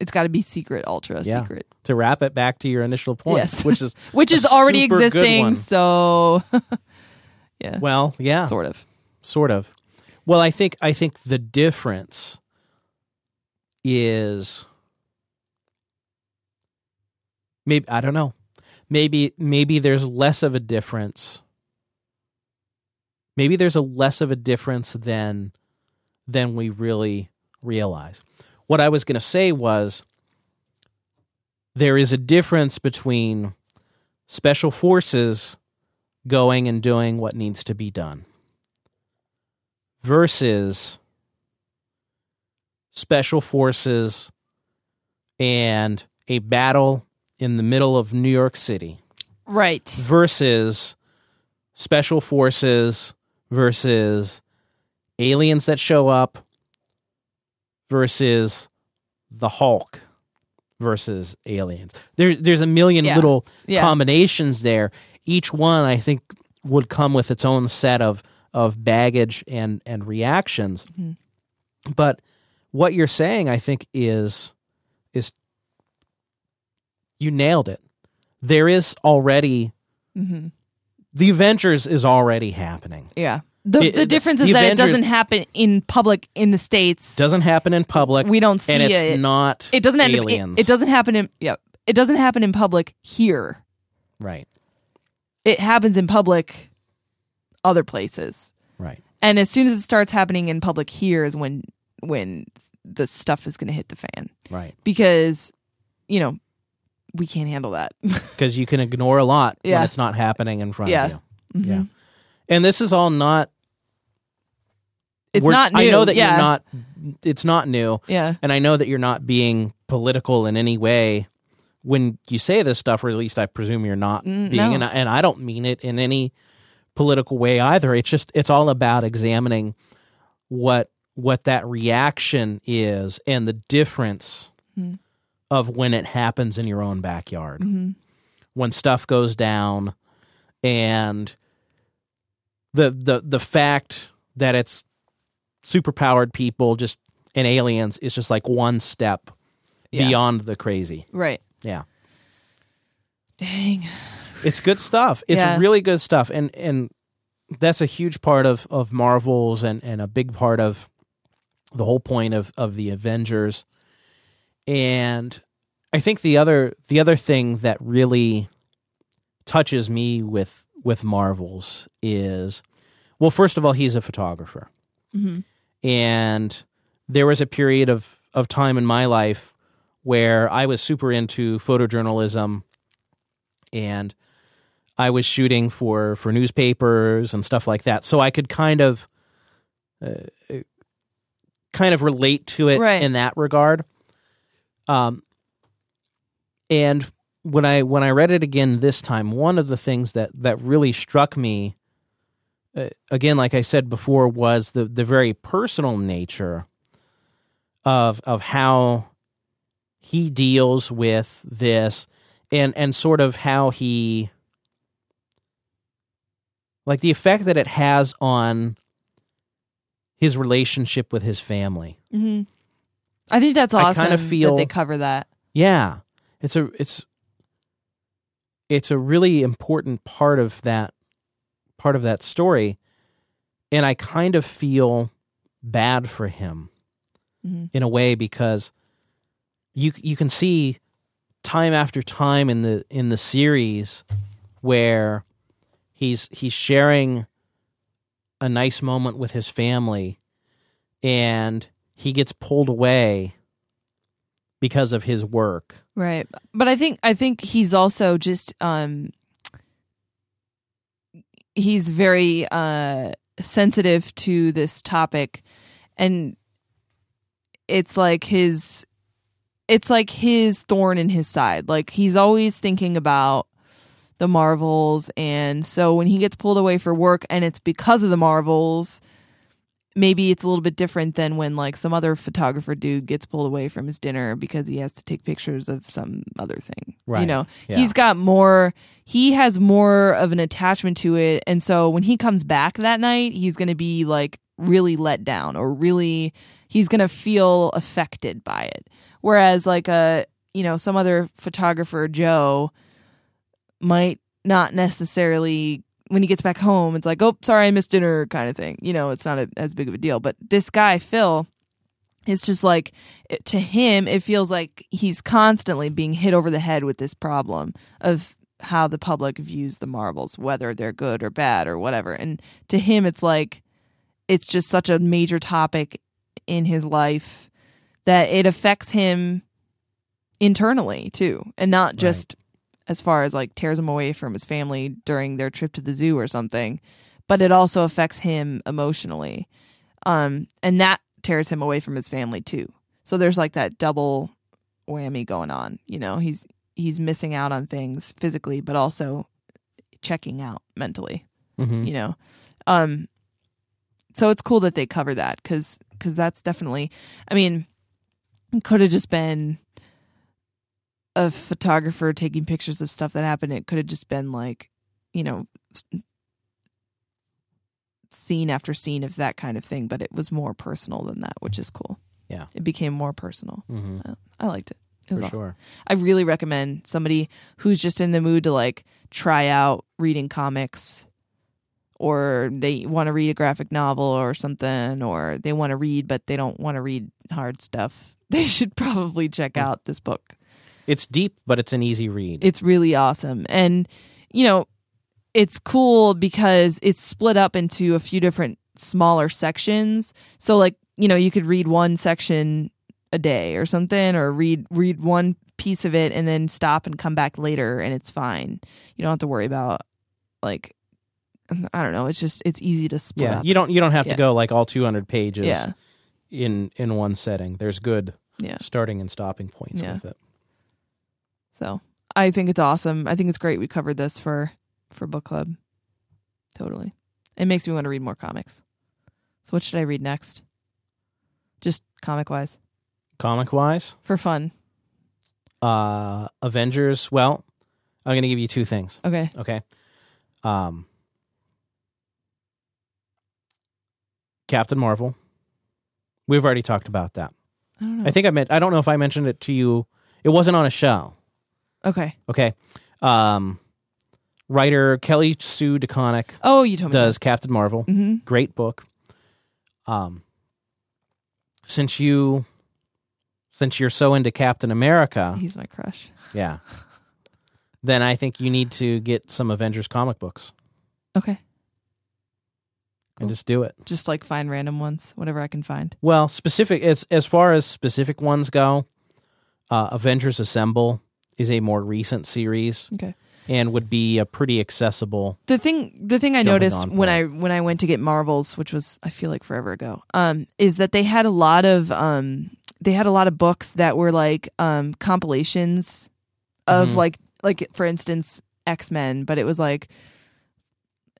It's got to be secret, ultra Yeah. secret, To wrap it back to your initial point, Yes. which is which is already existing. So, yeah, well, yeah. sort of. sort of well i think i think the difference is maybe i don't know maybe maybe there's less of a difference maybe there's a less of a difference than than we really realize what i was going to say was there is a difference between special forces going and doing what needs to be done versus special forces and a battle in the middle of New York City Right. versus special forces versus aliens that show up versus the Hulk versus aliens. There, there's a million Yeah. little Yeah. combinations there. Each one, I think, would come with its own set of of baggage and and reactions. Mhm. But what you're saying, I think, is is you nailed it. There is already hmm the Avengers is already happening. Yeah. The It- the difference is the that it doesn't happen in public in the states. doesn't happen in public. We don't see and it's it. not. it doesn't happen. It, it doesn't happen in. Yeah, it doesn't happen in public here. Right. It happens in public other places. Right. And as soon as it starts happening in public here is when when the stuff is going to hit the fan Right. because you know we can't handle that. Because you can ignore a lot Yeah. when it's not happening in front Yeah. of you. Mhm. Yeah. And this is all not. It's not new. I know that yeah. you're not. It's not new, Yeah. and I know that you're not being political in any way when you say this stuff, or at least I presume you're not Mm, being. no. And, I, and I don't mean it in any political way either. It's just it's all about examining what what that reaction is and the difference. Of when it happens in your own backyard hmm when stuff goes down and the the the fact that it's superpowered people just and aliens is just like one step Yeah. beyond the crazy. Right. Yeah. Dang. It's good stuff. It's Yeah. really good stuff. And and that's a huge part of of Marvels and and a big part of the whole point of of the Avengers. And I think the other the other thing that really touches me with with Marvels is well first of all he's a photographer. hmm and there was a period of of time in my life where I was super into photojournalism and I was shooting for for newspapers and stuff like that so I could kind of uh, kind of relate to it Right. in that regard um and when I when I read it again this time one of the things that that really struck me uh, again, like I said before, was the the very personal nature of of how he deals with this, and and sort of how he like the effect that it has on his relationship with his family. hmm I think that's awesome. I awesome. kinda feel- that they cover that. Yeah, it's a it's it's a really important part of that part of that story, and I kind of feel bad for him hmm in a way because you you can see time after time in the in the series where he's he's sharing a nice moment with his family and he gets pulled away because of his work. Right. But I think I think he's also just um he's very uh sensitive to this topic and it's like his it's like his thorn in his side. Like he's always thinking about the Marvels and so when he gets pulled away for work and it's because of the Marvels, maybe it's a little bit different than when like some other photographer dude gets pulled away from his dinner because he has to take pictures of some other thing. You know, Yeah. he's got more he has more of an attachment to it and so when he comes back that night, he's going to be like really let down or really he's going to feel affected by it. Whereas like a you know, some other photographer Joe might not necessarily when he gets back home it's like oh sorry i missed dinner kind of thing. You know it's not a, as big of a deal. But this guy phil it's just like it, to him it feels like he's constantly being hit over the head with this problem of how the public views the Marvels whether they're good or bad or whatever. And to him it's like it's just such a major topic in his life that it affects him internally too and not just as far as like tears him away from his family during their trip to the zoo or something but it also affects him emotionally. Um and that tears him away from his family too. So there's like that double whammy going on you know? He's he's missing out on things physically but also checking out mentally Mhm. you know? Um so it's cool that they cover that because because that's definitely i mean could have just been a photographer taking pictures of stuff that happened it could have just been like you know scene after scene of that kind of thing but it was more personal than that which is cool Yeah. it became more personal Mhm. i liked it it was For awesome. sure. I really recommend somebody who's just in the mood to like try out reading comics or they want to read a graphic novel or something, or they want to read but they don't want to read hard stuff, they should probably check out this book. It's deep, but it's an easy read. It's really awesome. And, you know, it's cool because it's split up into a few different smaller sections. So, like, you know, you could read one section a day or something, or read read one piece of it and then stop and come back later and it's fine. You don't have to worry about like I don't know, it's just it's easy to split yeah, up. you don't you don't have Yeah. to go like all 200 pages yeah. in in one setting. There's good Yeah. starting and stopping points Yeah. with it. So I think it's awesome. I think it's great we covered this for for book club. Totally. It makes me want to read more comics. So what should I read next? Just comic wise. Comic wise, For fun. uh Avengers, well, I'm going to give you two things, Okay. okay? Um Captain Marvel. We've already talked about that. I don't know. I think I meant I don't know if I mentioned it to you. It wasn't on a show. Okay. Okay. Um writer Kelly Sue DeConnick Oh, you told me. does Captain Marvel. Mm-hmm. Great book. Um since you since you're so into Captain America, He's my crush. yeah. Then I think you need to get some Avengers comic books Okay. Cool. and just do it. Just like find random ones, whatever I can find. Well, specific as as far as specific ones go, uh, Avengers Assemble is a more recent series Okay. and would be a pretty accessible. The thing the thing I noticed when. I when I went to get Marvels, which was I feel like forever ago, um, is that they had a lot of um they had a lot of books that were like um compilations of Mhm. like like for instance X-Men, but it was like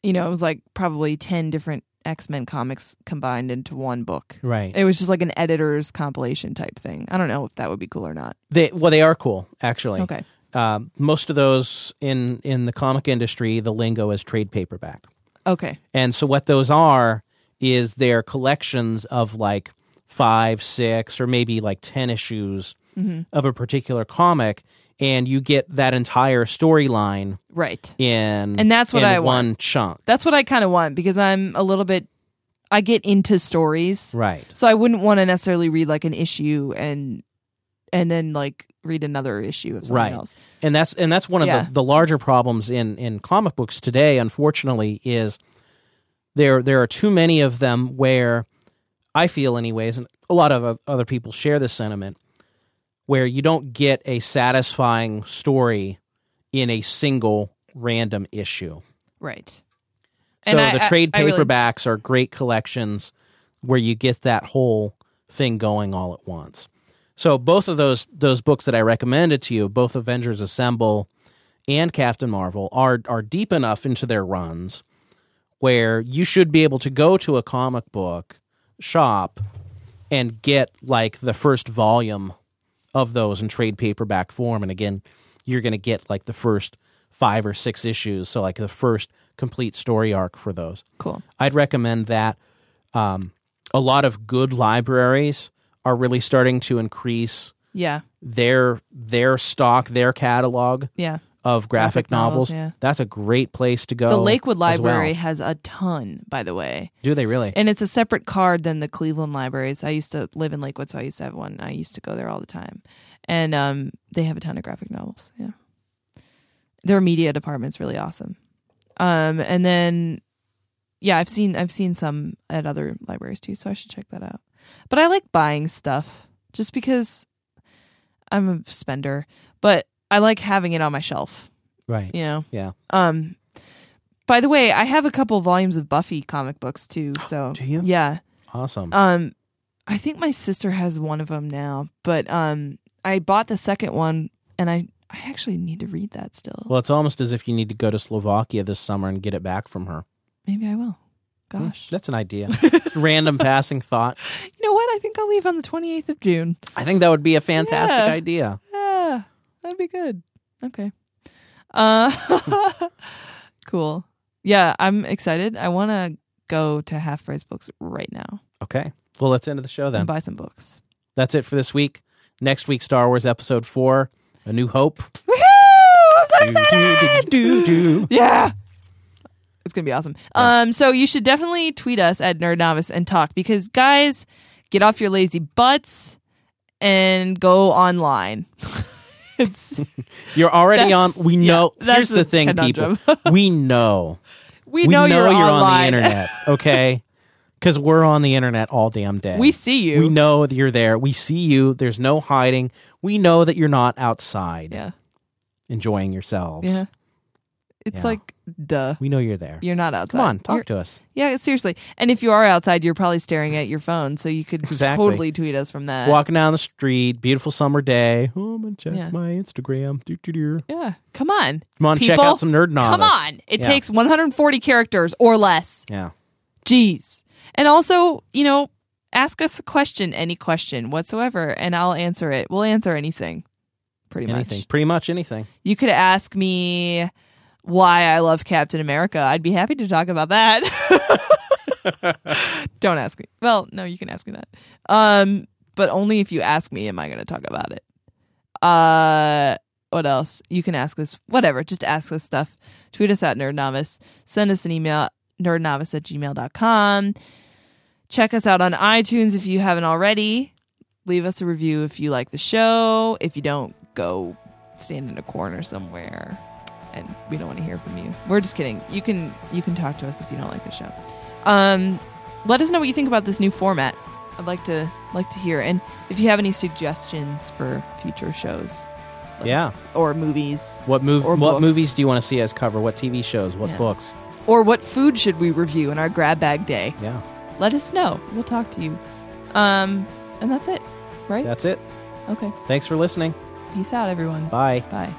you know, it was like probably 10 different X-Men comics combined into one book. Right. It was just like an editor's compilation type thing. I don't know if that would be cool or not. They well, they are cool actually. Okay. Um, most of those in in the comic industry, the lingo is trade paperback, Okay. and so what those are is they're collections of like five, six, or maybe like ten issues hmm of a particular comic, and you get that entire storyline Right. in And that's what in I one want. chunk. That's what I kind of want because I'm a little bit I get into stories. Right. So I wouldn't want to necessarily read like an issue and and then like read another issue of something Right. else. and that's and that's one of Yeah. the, the larger problems in in comic books today unfortunately is there there are too many of them where i feel anyways and a lot of other people share this sentiment where you don't get a satisfying story in a single random issue Right. so And the I- trade I really- paperbacks are great collections where you get that whole thing going all at once. So both of those those books that I recommended to you, both Avengers Assemble and Captain Marvel, are are deep enough into their runs where you should be able to go to a comic book shop and get like the first volume of those in trade paperback form. And again, you're going to get like the first five or six issues, so like the first complete story arc for those. Cool. I'd recommend that. Um, a lot of good libraries are really starting to increase Yeah. their their stock, their catalog Yeah. Of graphic, Graphic novels, novels. yeah. That's a great place to go. the Lakewood as well. Library has a ton, by the way. Do they really? And it's a separate card than the Cleveland libraries. I used to live in Lakewood, so I used to have one. I used to go there all the time. And um, they have a ton of graphic novels. Yeah. Their media department's really awesome. Um, and then yeah, I've seen I've seen some at other libraries too, so I should check that out. But I like buying stuff just because I'm a spender, but I like having it on my shelf, right. you know. Yeah. Um by the way, I have a couple volumes of Buffy comic books too, so Do you? Yeah. Awesome. Um, I think my sister has one of them now, but um, I bought the second one, and I I actually need to read that still. well, it's almost as if you need to go to Slovakia this summer and get it back from her. Maybe I will. Hmm, Gosh, That's an idea. Random passing thought. you know what? I think I'll leave on the twenty eighth of June. I think that would be a fantastic Yeah. idea. That'd be good. Okay. Uh, cool. Yeah, I'm excited. I want to go to Half Price Books right now Okay. Well, let's end the show then. and buy some books. That's it for this week. Next week, Star Wars Episode 4, A New Hope. Woohoo! I'm so excited. Do, do, do, do. Yeah. It's gonna be awesome. Um, so you should definitely tweet us at Nerd Novice and talk because guys, get off your lazy butts and go online. it's You're already on. We know. that's here's the thing, people. conundrum. we know. we know, you're, on the internet. Okay. Because we're on the internet all damn day. We see you. We know that you're there. We see you. There's no hiding. We know that you're not outside Yeah, enjoying yourselves. yeah. It's Yeah. like duh. We know you're there. You're not outside. Come on, talk You're- to us. Yeah, seriously. And if you are outside, you're probably staring at your phone, so you could Exactly. totally tweet us from that. Walking down the street, beautiful summer day. Oh, I'm gonna check Yeah. my Instagram. Doo, doo, doo. Yeah, come on. Come on, check People, out some nerd novice. Come on. It Yeah. takes 140 characters or less. Yeah. Jeez. And also, you know, ask us a question, any question whatsoever, and I'll answer it. We'll answer anything, pretty Anything. much. Pretty much anything. You could ask me why I love Captain America. I'd be happy to talk about that. Don't ask me. Well, no, you can ask me that. Um, but only if you ask me am I going to talk about it. Uh, what else? You can ask us whatever. Just ask us stuff. Tweet us at Nerd Novice. Send us an email nerdnovice at gmail.com. Check us out on iTunes if you haven't already. Leave us a review if you like the show. If you don't, go stand in a corner somewhere and we don't want to hear from you. We're just kidding. You can you can talk to us if you don't like the show. Um, let us know what you think about this new format. I'd like to like to hear, and if you have any suggestions for future shows, let us- Yeah. or movies, What move? What books. movies do you want to see us cover? What TV shows? What Yeah. books? or what food should we review in our grab bag day? Yeah. Let us know. We'll talk to you. Um, and that's it, right? That's it. Okay. Thanks for listening. Peace out, everyone. Bye. Bye.